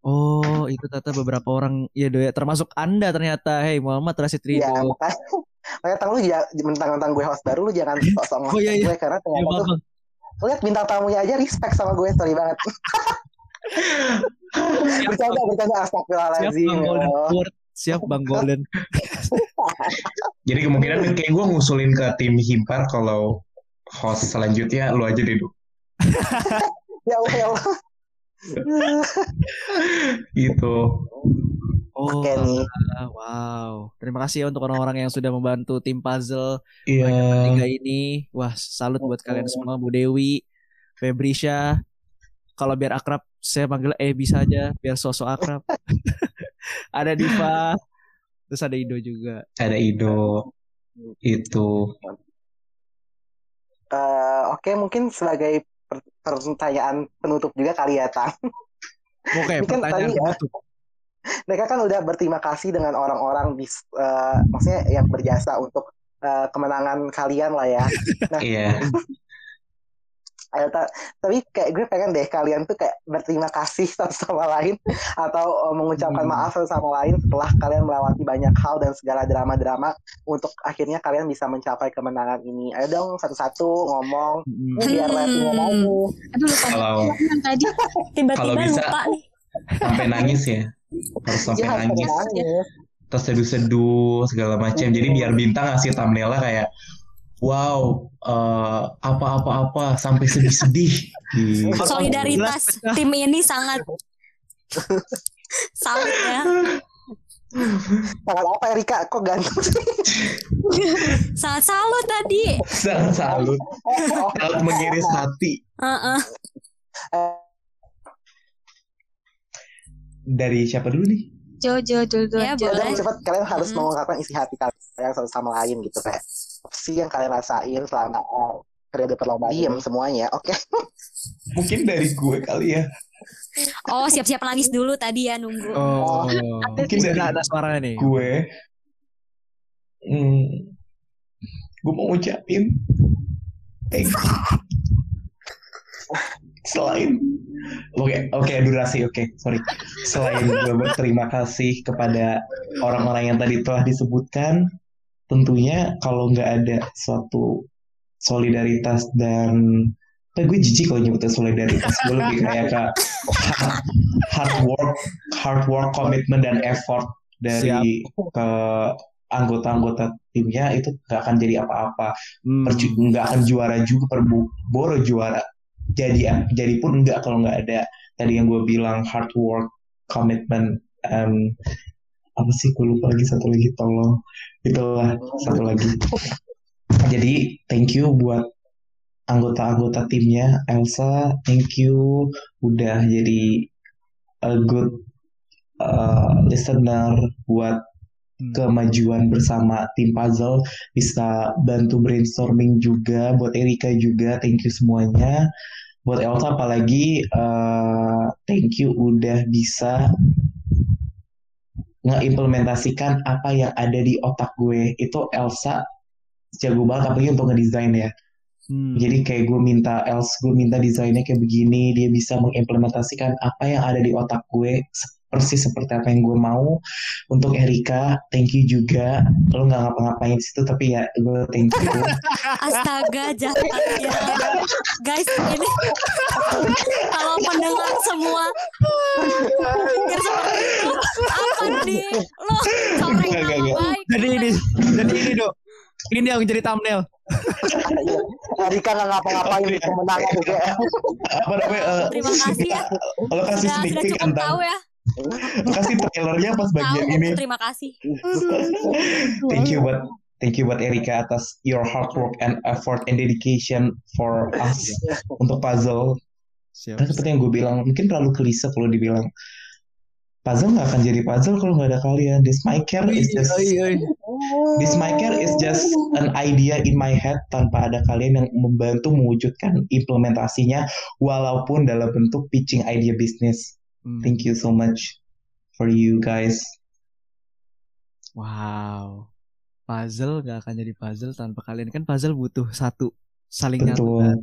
A: Oh, itu ternyata beberapa orang ya Do ya, termasuk Anda ternyata. Hey, Muhammad Rasid
B: Iya,
A: Ridho.
B: makanya makanya tang lu jangan mentang-mentang gue host baru lu jangan sok-sok
A: Oh, iya, iya.
B: gue karena
A: Ya,
B: ternyata
A: maaf,
B: tuh lihat bintang tamunya aja respect sama gue sorry banget. (laughs) bercanda bercanda
A: Siap
B: astagfirullahaladzim.
A: Bang
B: ya
A: Golden. Siap Bang. (laughs)
E: Jadi kemungkinan kayak gue ngusulin ke tim Himpar kalau host selanjutnya lu aja deh. (laughs)
B: Ya Allah, ya Allah.
E: Gitu.
A: Oh,
B: Oke nih.
A: ah, wow. Terima kasih ya untuk orang-orang yang sudah membantu tim puzzle
E: Iya.
A: tiga ini. Wah, salut buat kalian semua, Bu Dewi, Febrisha. Kalau biar akrab, saya panggil Ebi saja, biar sosok akrab. (laughs) ada Diva, terus ada Ido juga.
E: Ada Ido. Itu.
B: Eh, Oke mungkin sebagai per- pertanyaan penutup juga kali ya Tang.
A: Oke,
B: kan
A: pertanyaan
B: tadi, ya. Mereka kan udah berterima kasih dengan orang-orang bis, eh, maksudnya yang berjasa untuk eh, kemenangan kalian lah ya. (laughs)
E: Iya. (laughs)
B: Ayo, ta- tapi kayak gue pengen deh kalian tuh kayak berterima kasih (laughs) satu sama lain atau uh, mengucapkan
A: Hmm.
B: maaf satu sama lain setelah kalian melewati banyak hal dan segala drama-drama untuk akhirnya kalian bisa mencapai kemenangan ini. Ayo dong satu-satu ngomong
A: Mm.
B: ini biar
D: Hmm.
B: bagus.
C: Aduh lupa
E: Kalau
C: tadi.
E: Kalau
D: Tiba-tiba
E: bisa.
D: lupa nih.
E: sampai nangis ya. Harus sampai nangis.
B: nangis.
E: Terus seduh-seduh segala macam. Jadi biar bintang ngasih thumbnailnya kayak Wow, eh, apa-apa-apa sampai sedih-sedih. Gitu.
D: Solidaritas tim ini sangat salut ya.
B: Sangat apa Erika? Kok ganteng sih?
D: Sangat salut tadi.
E: Sangat salut. (laughs) Sangat mengiris hati.
D: Heeh.
E: Dari siapa dulu nih?
C: Jojo, Jojo,
D: Ya,
C: Jojo.
D: boleh.
B: Udah cepat kalian harus
D: Hmm.
B: mengungkapkan isi hati kalian satu sama lain gitu kayak apa sih yang kalian rasain selama eh, periode perlombaan diem semuanya oke (laughs)
E: Mungkin dari gue kali ya.
D: Oh, siap-siap nangis dulu tadi ya nunggu.
A: Oh,
E: Mungkin dari
A: ada, ada suaranya nih.
E: gue. Hmm, gue mau ngucapin thank you. (laughs) Selain Oke, oke durasi oke, sorry. Selain gue berterima kasih kepada orang-orang yang tadi telah disebutkan, tentunya kalau nggak ada suatu solidaritas dan Tapi gue jijik kalau nyebutnya solidaritas. Gue lebih kayak ke hard, work, hard work, komitmen dan effort dari ke anggota-anggota timnya itu nggak akan jadi apa-apa.
A: Hmm.
E: Nggak akan juara juga per boro juara. Jadi jadi pun nggak kalau nggak ada tadi yang gue bilang hard work, komitmen, and apa sih gue lupa lagi satu lagi tolong itulah satu lagi. Jadi thank you buat anggota-anggota timnya Elsa thank you udah jadi a good uh, listener buat. Kemajuan bersama tim puzzle bisa bantu brainstorming juga buat Erika juga. Thank you semuanya. Buat Elsa apalagi uh, thank you udah bisa ngeimplementasikan apa yang ada di otak gue. Itu Elsa jago banget apalagi untuk ngedesain ya.
A: Hmm.
E: jadi kayak gue minta Els gue minta desainnya kayak begini dia bisa mengimplementasikan apa yang ada di otak gue persis seperti apa yang gue mau. Untuk Erika thank you juga. Lo nggak ngapa-ngapain di situ tapi ya gue thank you. (laughs)
D: Astaga jahatnya Guys ini (laughs) Kalau pendengar semua Pikir seperti itu. Apa nih? Lo
E: enggak.
D: baik
A: Jadi ini, jadi ini dok. Ini yang jadi thumbnail. (laughs)
B: Erika nggak ngapa-ngapain di kemenangan juga.
E: apa namanya eh,
D: Terima kasih ya.
E: Lo kasih
D: Sudah,
E: sneak
D: sudah
E: peek
D: cukup
E: tentang
D: tahu ya
E: kasih trailernya pas
D: Tahu
E: bagian ini
D: Terima kasih (laughs)
E: thank you buat thank you buat Erika atas your hard work and effort and dedication for us untuk puzzle
A: Siap.
E: Seperti yang gue bilang, mungkin terlalu klise kalau dibilang puzzle nggak akan jadi puzzle kalau nggak ada kalian. This my care is just this my care is just an idea in my head tanpa ada kalian yang membantu mewujudkan implementasinya walaupun dalam bentuk pitching idea bisnis.
A: Hmm.
E: Thank you so much for you guys.
A: Wow. Puzzle gak akan jadi puzzle tanpa kalian. Kan puzzle butuh satu saling
E: Betul,
A: nyatukan.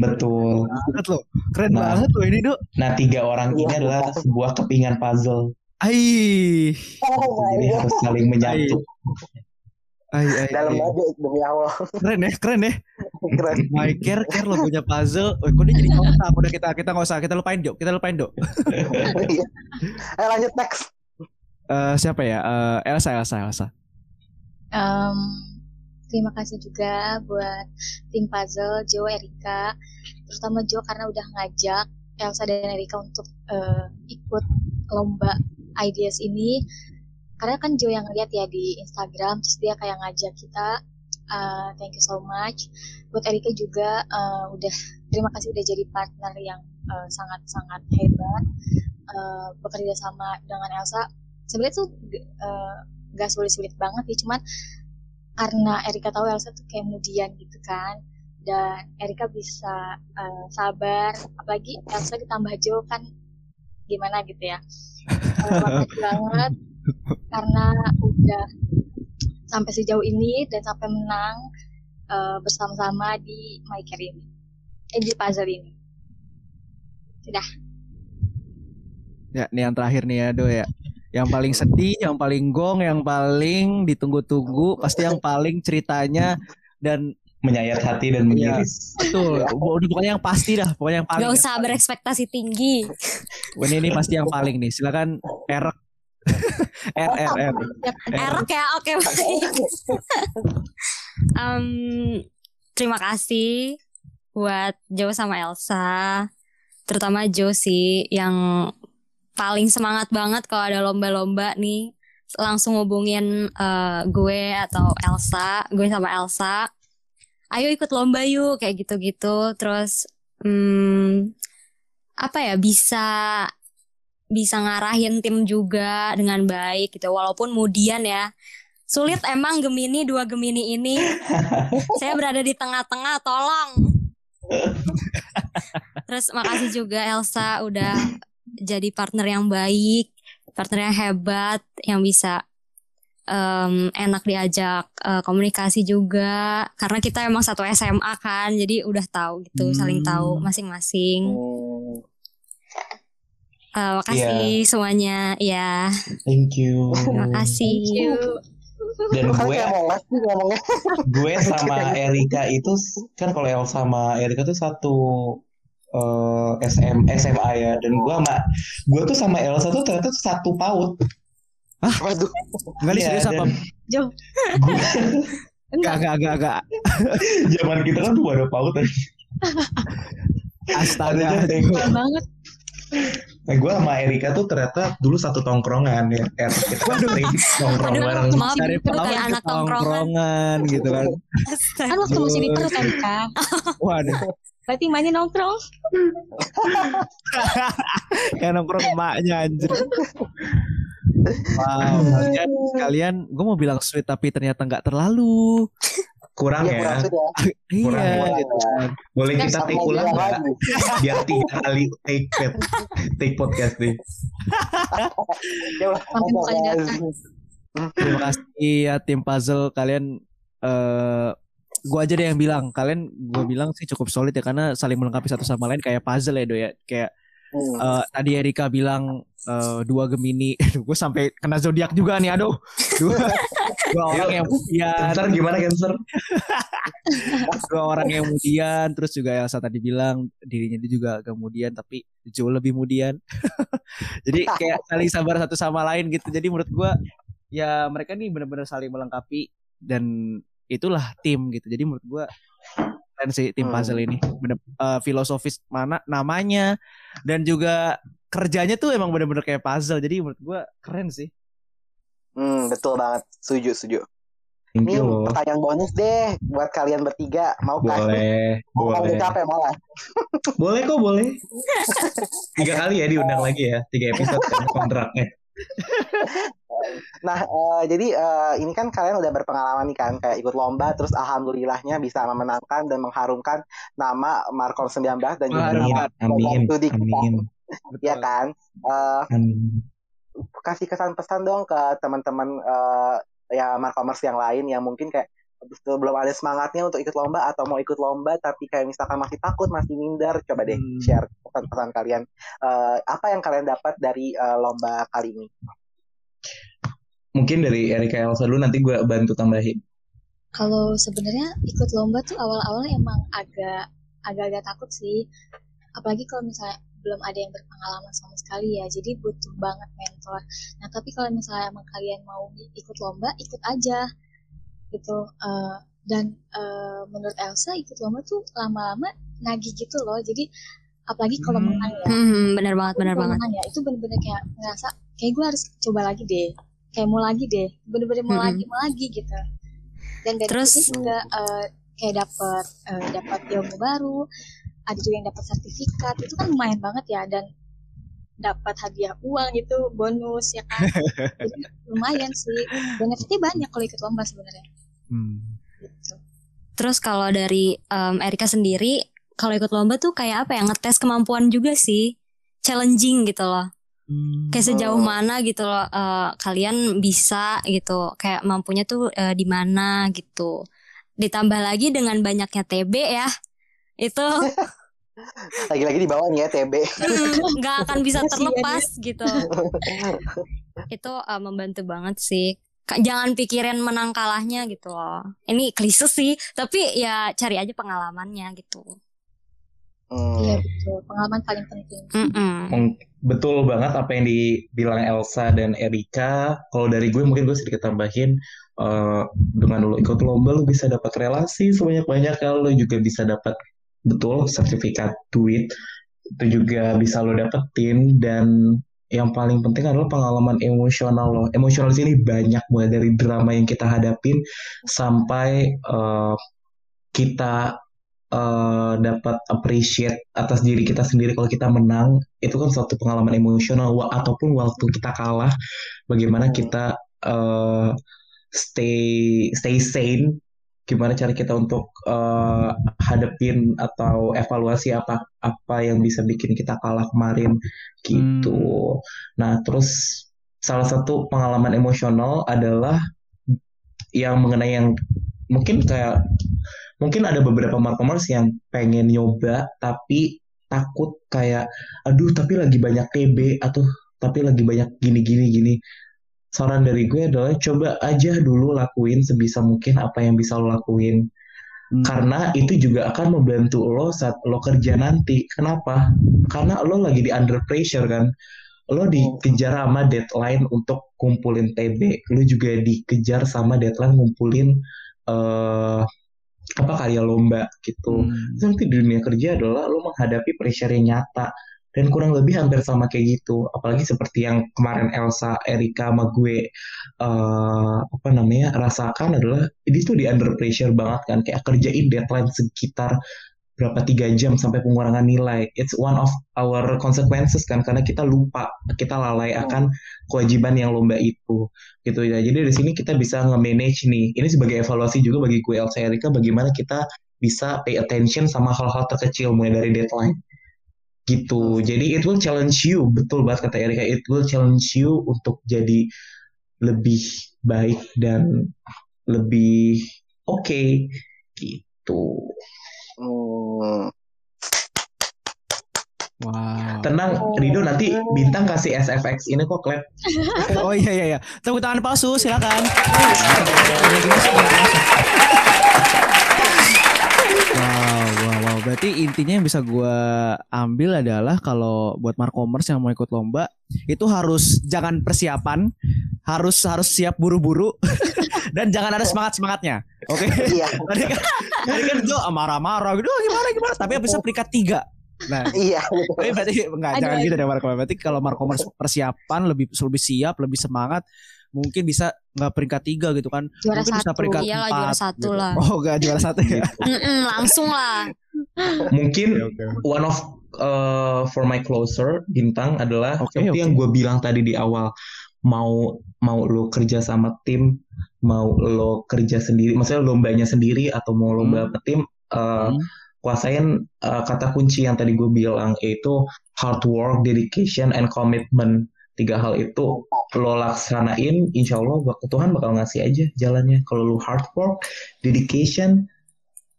E: betul.
A: Banget loh. Keren
E: Nah.
A: banget loh ini, Dok.
E: Nah tiga orang ini
B: Iya.
E: adalah sebuah kepingan puzzle,
A: Ai.
B: Oh
E: jadi harus saling menyatu.
A: Ai, ai,
B: Dalam aja demi Allah. (laughs)
A: Keren ya, keren ya.
B: Keren.
A: My care, care lo punya puzzle. Oh, kok dia jadi (laughs) kontak? Udah kita kita nggak usah, kita lupain dok, kita lupain dok.
B: Iya. Ayo lanjut next.
A: Eh, siapa ya? Eh, Elsa, Elsa, Elsa.
C: Em, terima kasih juga buat tim puzzle Jo, Erika, terutama Jo karena udah ngajak Elsa dan Erika untuk eh, ikut lomba ideas ini. Karena kan Jo yang lihat ya di Instagram, terus dia kayak ngajak kita. Eh, thank you so much. Buat Erika juga eh, udah terima kasih udah jadi partner yang eh, sangat-sangat hebat. Eh, bekerja sama dengan Elsa. Sebenarnya tuh eh, gak sulit-sulit banget sih, cuman karena Erika tahu Elsa tuh kayak kemudian gitu kan dan Erika bisa eh, sabar apalagi Elsa ditambah Jo kan gimana gitu ya (laughs) makasih banget (laughs) karena udah sampai sejauh ini dan sampai menang eh, bersama-sama di My Care ini eh, di puzzle ini sudah
A: Ya, nih yang terakhir nih ya, Do ya. Yang paling sedih, yang paling gong, yang paling ditunggu-tunggu, pasti yang paling ceritanya dan
E: Menyayat hati dan mengiris.
A: betul. Udah pokoknya yang pasti dah, pokoknya yang paling.
D: Gak usah berekspektasi tinggi
A: Ini ini pasti yang paling nih. Silakan erek. (laughs) R R R.
D: Erok ya oke baik (laughs) Em, Terima kasih Buat Jo sama Elsa Terutama Jo sih Yang paling semangat banget Kalau ada lomba-lomba nih. Langsung hubungin eh, gue Atau Elsa Gue sama Elsa. Ayo ikut lomba yuk Kayak gitu-gitu. Terus hmm, Apa ya Bisa bisa ngarahin tim juga dengan baik gitu. Walaupun kemudian ya sulit emang Gemini dua Gemini ini. (laughs) Saya berada di tengah-tengah tolong. Terus makasih juga Elsa udah jadi partner yang baik partner yang hebat yang bisa em, enak diajak eh, komunikasi juga. Karena kita emang satu SMA kan jadi udah tahu gitu saling tahu
A: Hmm.
D: masing-masing.
B: Hmm.
D: Eh, makasih semuanya ya.
E: Thank you. (laughs)
D: terima kasih
E: Dan
B: Kan
E: gue
B: ngomongnya. (laughs)
E: gue sama Erika itu kan kalau El sama Erika tuh satu eh, SM, SMA ya. Dan gue sama gue tuh sama Elsa tuh ternyata tuh satu paut.
B: Waduh.
A: Enggak nih
E: Iya,
A: serius apa?
E: dan gue- (laughs)
A: Enggak, enggak, enggak, enggak.
E: zaman kita kan tuh ada paut.
A: Astaga.
C: Keren banget
E: Eh, gue sama Erika tuh ternyata dulu satu tongkrongan ya. Er, kita kan sering nongkrong
D: Aduh,
E: bareng.
D: maaf,
A: Dari
D: itu
A: pertama
D: kayak
A: ke
D: anak tongkrongan.
A: tongkrongan gitu kan.
C: Kan waktu masih di Perut kan, Kak? (laughs)
A: Waduh,
C: Berarti mainnya nongkrong. (laughs)
A: kayak nongkrong emaknya anjir. Wow, kalian, kalian, gue mau bilang sweet tapi ternyata nggak terlalu.
E: Kurang
B: kurang
E: ya.
B: sudah.
E: Kurang
A: iya,
E: ya.
A: gitu. (laughs)
E: Boleh kita
B: sama
E: take ulang nggak? (laughs) Biar tiga kali take take podcast nih.
B: Ya. (laughs)
A: Terima kasih ya tim puzzle kalian. eh gue aja deh yang bilang. Kalian gue bilang sih cukup solid ya karena saling melengkapi satu sama lain kayak puzzle ya do ya. Kayak
B: Hmm.
A: eh, tadi Erika bilang eh, dua Gemini. Gue sampai kena zodiak juga nih. Aduh, dua, (laughs) dua orang yang kemudian,
E: Cancer gimana Cancer?
A: dua orang yang kemudian. Terus juga Elsa tadi bilang dirinya dia juga kemudian tapi jauh lebih kemudian. (laughs) Jadi kayak saling sabar satu sama lain gitu. Jadi menurut gue ya mereka nih benar-benar saling melengkapi dan itulah tim gitu. Jadi menurut gue keren sih tim
B: Hmm.
A: puzzle ini. Bener, eh, filosofis mana namanya dan juga kerjanya tuh emang bener-bener kayak puzzle. Jadi menurut gue keren sih.
B: Hmm, betul banget. Setuju, setuju.
E: Thank
B: Ini
E: you
B: pertanyaan bonus deh buat kalian bertiga. Mau kan?
E: Boleh,
B: Mau
E: boleh.
B: capek malah.
E: Boleh kok, boleh. (laughs) Tiga kali ya diundang lagi ya, tiga episode kan kontraknya.
B: Nah, eh, jadi eh, ini kan kalian udah berpengalaman nih kan, kayak ikut lomba, terus alhamdulillahnya bisa memenangkan dan mengharumkan nama Markom 19 dan juga
E: Amin,
B: nama
E: amin,
B: studi kita,
E: amin, (laughs)
B: ya kan? Eh,
E: amin.
B: Kasih kesan pesan dong ke teman-teman eh, ya Markomers yang lain yang mungkin kayak belum ada semangatnya untuk ikut lomba atau mau ikut lomba tapi kayak misalkan masih takut masih minder coba deh
A: Hmm.
B: share pesan-pesan kalian Eh, apa yang kalian dapat dari eh, lomba kali ini
E: Mungkin dari Erika Elsa dulu nanti gue bantu tambahin.
C: Kalau sebenarnya ikut lomba tuh awal-awalnya emang agak agak-agak takut sih. Apalagi kalau misalnya belum ada yang berpengalaman sama sekali ya. Jadi butuh banget mentor. Nah, tapi kalau misalnya emang kalian mau ikut lomba, ikut aja. Gitu. Eh, dan eh, menurut Elsa ikut lomba tuh lama-lama nagih gitu loh. Jadi apalagi kalau
A: Hmm.
C: menang ya.
D: Hmm, bener banget, bener banget.
C: menang ya, itu bener-bener kayak ngerasa kayak gue harus coba lagi deh. Kayak mau lagi deh. Bener-bener mau
D: Mm-mm.
C: lagi, mau lagi gitu. Dan dari
D: Terus-
C: situ juga eh, kayak dapat eh, dapat ilmu baru, ada juga yang dapat sertifikat. Itu kan lumayan banget ya dan dapat hadiah uang itu bonus ya kan. (laughs) Jadi lumayan sih. Benefitnya banyak kalau ikut lomba sebenarnya.
A: Hmm.
C: Gitu.
D: Terus kalau dari em, Erika sendiri, kalau ikut lomba tuh kayak apa ya? Ngetes kemampuan juga sih. Challenging gitu loh.
A: Hmm.
D: Kayak sejauh
B: Oh.
D: mana gitu loh eh, kalian bisa gitu. Kayak mampunya tuh eh, di mana gitu. Ditambah lagi dengan banyaknya TB ya. Itu (laughs)
B: lagi-lagi di bawah nih ya TB
D: nggak akan bisa
C: Kasian ya.
D: terlepas gitu. Itu eh, membantu banget sih. Jangan pikirin menang kalahnya gitu loh. Ini klise sih, tapi ya cari aja pengalamannya gitu.
B: Hmm.
C: Iya betul. Pengalaman paling penting.
D: Mm-mm.
E: Meng- Betul banget apa yang dibilang Elsa dan Erika. Kalau dari gue mungkin gue sedikit tambahin eh, dengan lo ikut lomba lo bisa dapat relasi sebanyak-banyak kalau lo juga bisa dapat betul sertifikat duit itu juga bisa lo dapetin dan yang paling penting adalah pengalaman emosional lo. Emosional sini banyak mulai dari drama yang kita hadapin sampai eh, kita eh, dapat appreciate atas diri kita sendiri kalau kita menang itu kan suatu pengalaman emosional ataupun waktu kita kalah bagaimana kita eh, stay stay sane gimana cara kita untuk eh, hadapin atau evaluasi apa apa yang bisa bikin kita kalah kemarin gitu. Nah terus salah satu pengalaman emosional adalah yang mengenai yang mungkin kayak mungkin ada beberapa markomers yang pengen nyoba tapi takut kayak aduh tapi lagi banyak TB atau tapi lagi banyak gini gini gini saran dari gue adalah coba aja dulu lakuin sebisa mungkin apa yang bisa lo lakuin.
A: Hmm.
E: karena itu juga akan membantu lo saat lo kerja nanti. Kenapa? Karena lo lagi di under pressure kan? Lo dikejar sama deadline untuk kumpulin TB lo juga dikejar sama deadline ngumpulin eh apa karya lomba gitu.
A: Hmm.
E: Terus nanti di dunia kerja adalah lo menghadapi pressure yang nyata dan kurang lebih hampir sama kayak gitu. Apalagi seperti yang kemarin Elsa Erika sama gue uh, apa namanya rasakan adalah ini tuh di under pressure banget kan. Kayak kerjain deadline sekitar berapa tiga jam sampai pengurangan nilai. It's one of our consequences kan karena kita lupa kita lalai akan kewajiban yang lomba itu gitu ya. Jadi dari sini kita bisa nge-manage nih. Ini sebagai evaluasi juga bagi gue Elsa Erika bagaimana kita bisa pay attention sama hal-hal terkecil mulai dari deadline gitu jadi it will challenge you betul banget kata Erika it will challenge you untuk jadi lebih baik dan lebih oke okay. gitu Hmm. Wow. Tenang, Rido nanti bintang kasih SFX ini kok klep. (laughs)
A: oh iya iya iya. Tepuk tangan palsu, silakan. Berarti intinya yang bisa gue ambil adalah kalau buat markomers yang mau ikut lomba itu harus jangan persiapan, harus harus siap buru-buru (laughs) dan jangan ada semangat semangatnya. Oke. Okay? Iya. (laughs) tadi kan tadi kan marah-marah gitu gimana gimana tapi bisa peringkat tiga. Nah, iya. Tapi berarti enggak jangan gitu deh Marco. Berarti kalau Marco persiapan lebih lebih siap, lebih semangat, mungkin bisa nggak peringkat tiga gitu kan
D: juara
A: mungkin
D: satu.
A: bisa peringkat
D: iya
A: empat
D: juara satu
A: gitu.
D: lah
A: oh enggak juara satu ya
D: langsung lah
E: mungkin okay, okay. one of uh, for my closer bintang adalah okay, seperti okay. yang gue bilang tadi di awal mau mau lo kerja sama tim mau lo kerja sendiri maksudnya lombanya sendiri atau mau lomba hmm. tim uh, hmm. kuasain uh, kata kunci yang tadi gue bilang yaitu hard work dedication and commitment tiga hal itu lo laksanain insya Allah waktu Tuhan bakal ngasih aja jalannya kalau lo hard work dedication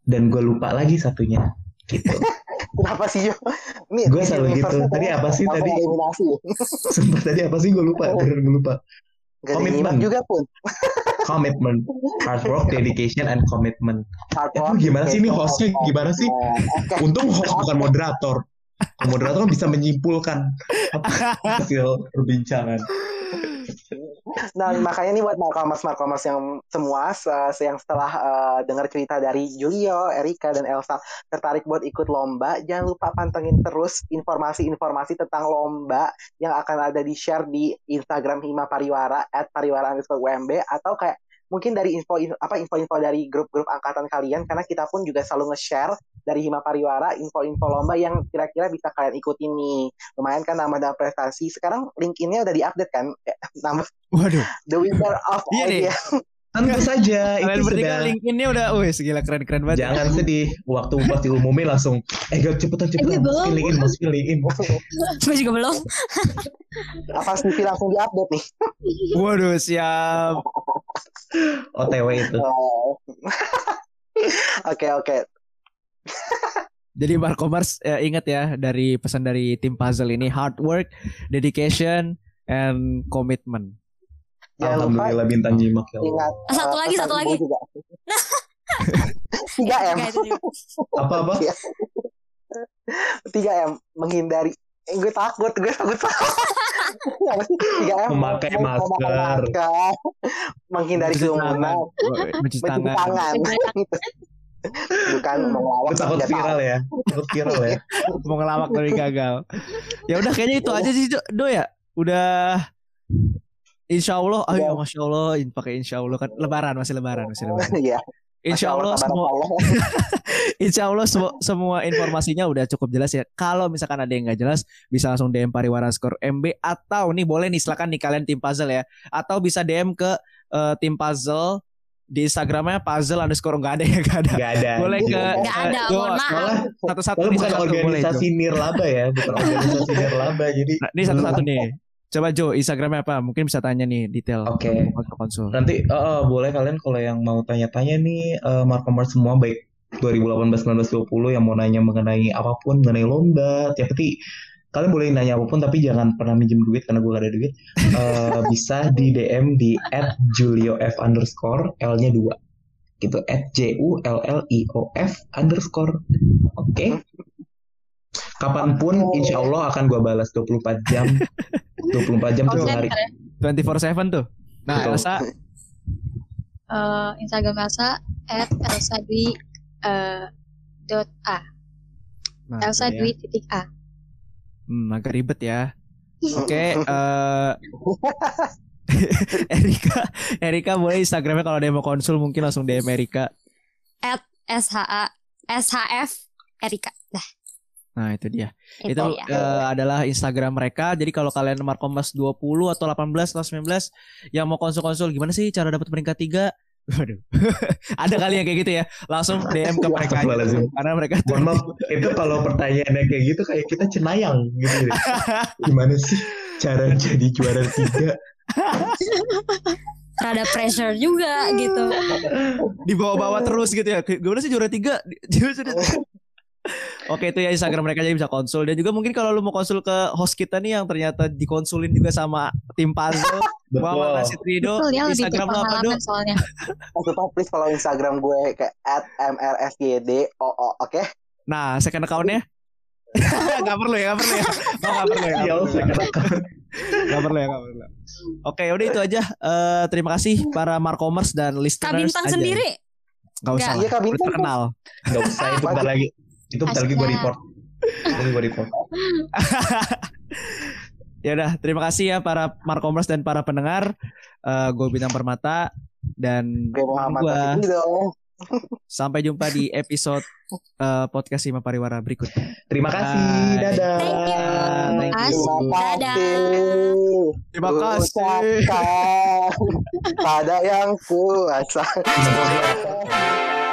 E: dan gue lupa lagi satunya gitu
B: Kenapa sih yo?
E: gue selalu gitu. Tadi apa sih tadi? (laughs) Sumpah tadi apa sih gue lupa. Oh. gue lupa.
B: Komitmen juga pun.
E: commitment, hard work, (laughs) dedication, and commitment. Hard work, ya, gimana sih ini hostnya? Gimana sih? Untung host (laughs) bukan moderator moderator kan bisa menyimpulkan hasil perbincangan.
B: Nah makanya nih buat markomers markomers yang semua yang setelah uh, dengar cerita dari Julio, Erika dan Elsa tertarik buat ikut lomba, jangan lupa pantengin terus informasi-informasi tentang lomba yang akan ada di share di Instagram Hima Pariwara at pariwara underscore WMB atau kayak mungkin dari info, info apa info-info dari grup-grup angkatan kalian karena kita pun juga selalu nge-share dari Hima Pariwara info-info lomba yang kira-kira bisa kalian ikuti nih. Lumayan kan nama dan prestasi. Sekarang LinkedIn-nya udah diupdate kan? (laughs) Nama
A: Waduh.
B: The winner of
A: iya
B: idea.
E: Tentu saja
A: Kalian itu sudah LinkedIn-nya udah wih segila keren-keren banget.
E: Jangan sedih. Waktu pasti umumnya langsung eh gak cepetan cepetan eh, masukin LinkedIn, masukin LinkedIn.
D: Gue juga belum.
B: Apa sih langsung diupdate nih?
A: Waduh, siap. (laughs) (laughs)
E: OTW itu. (laughs)
B: Oke, oke.
A: Jadi Markomers ya, ingat ya dari pesan dari tim puzzle ini hard work, dedication, and commitment.
E: Jangan Alhamdulillah lupa, bintang jimak ya
D: Ingat, satu uh, lagi, satu lagi. (laughs)
B: Tiga M.
E: apa apa?
B: Tiga M menghindari. Eh, gue takut, gue takut.
E: Tiga M. Memakai masker.
B: Menghindari kerumunan.
A: Mencuci tangan. tangan.
B: bukan mau ngelawak
E: takut viral ya takut viral ya
A: mau ngelawak dari gagal ya udah kayaknya itu aja sih do ya udah Insya Allah, ayo ya. masya Allah, pakai Insya Allah kan Lebaran masih Lebaran masih Lebaran. Iya. Insya Allah, semua, Insya Allah (laughs) semua, semua informasinya udah cukup jelas ya. Kalau misalkan ada yang nggak jelas, bisa langsung DM Pariwara Skor MB atau nih boleh nih silakan nih kalian tim puzzle ya, atau bisa DM ke uh, tim puzzle di Instagramnya puzzle underscore nggak ada ya nggak ada.
E: Gak ada.
A: Boleh ke
D: nggak ada. Mohon maaf.
A: Satu-satu
E: nih. Bukan organisasi boleh, nirlaba ya, bukan (laughs) organisasi nirlaba. Jadi
A: nah, ini satu-satu nih. Coba Jo, Instagramnya apa? Mungkin bisa tanya nih detail.
E: Oke. Okay.
A: konsul.
E: Nanti uh, boleh kalian kalau yang mau tanya-tanya nih uh, markomer semua baik 2018, 19, 20 yang mau nanya mengenai apa pun mengenai lomba, tiap peti kalian boleh nanya apa pun tapi jangan pernah minjem duit karena gue gak ada duit uh, (laughs) bisa di DM di at Julio F underscore L nya dua gitu at J U L L I O F underscore oke okay? Kapan pun insya Allah akan gue balas 24 jam (laughs) 24 jam tujuh hari
A: 24/7 tuh nah Betul. Elsa
C: uh, Instagram Elsa at Elsa Dwi uh, dot A nah, Elsa ya. Dwi titik A
A: Hmm, agak ribet ya. (laughs) Oke, eh (laughs) Erika, Erika boleh Instagramnya kalau ada yang mau konsul mungkin langsung DM Erika.
D: SHA SHF Erika.
A: Nah itu dia.
D: Itu,
A: Itu
D: ya.
A: eh, adalah Instagram mereka. Jadi kalau kalian Markomas 20 atau 18 atau 19 yang mau konsul-konsul gimana sih cara dapat peringkat 3? (laughs) Waduh. (laughs) Ada kali yang kayak gitu ya. Langsung DM ke mereka. Karena mereka
E: Mohon maaf, itu kalau pertanyaannya kayak gitu kayak kita cenayang gitu. ya. (laughs) Gimana sih cara jadi juara tiga?
D: Rada pressure juga gitu.
A: dibawa-bawa terus gitu ya. Gimana sih juara 3? Oke itu ya Instagram mereka jadi bisa konsul dan juga mungkin kalau lu mau konsul ke host kita nih yang ternyata dikonsulin juga sama tim puzzle Muhammad Rasid Rido
C: Betul ya
A: Instagram lu apa
C: berpengalaman
A: Do?
C: soalnya.
B: Lupa please follow Instagram gue ke @mrsydoo oke
A: Nah second accountnya (laughs) Gak perlu ya, gak perlu ya Oh gak perlu ya,
E: Ya,
A: gak perlu ya.
E: second
A: Gak perlu ya, gak perlu Oke udah itu aja Eh, Terima kasih para Markomers dan
D: Kak
A: listeners
D: Bintang
A: aja.
D: sendiri
A: Gak usah
B: Iya, Kak
A: lah, udah
B: Bintang.
A: terkenal
E: Gak usah itu lagi. Itu bentar lagi gue report. Itu gue report. (laughs)
A: Ya udah, terima kasih ya para Markomers dan para pendengar Eh, Gue Bintang Permata Dan
B: gue
A: gua. Sampai jumpa di episode eh, podcast Sima Pariwara berikutnya
E: Terima kasih.
A: Bye.
E: Dadah.
D: Thank you.
A: Thank you.
B: terima
D: Dadah.
B: kasih
A: Terima kasih. (laughs)
B: Pada yang kuasa (laughs)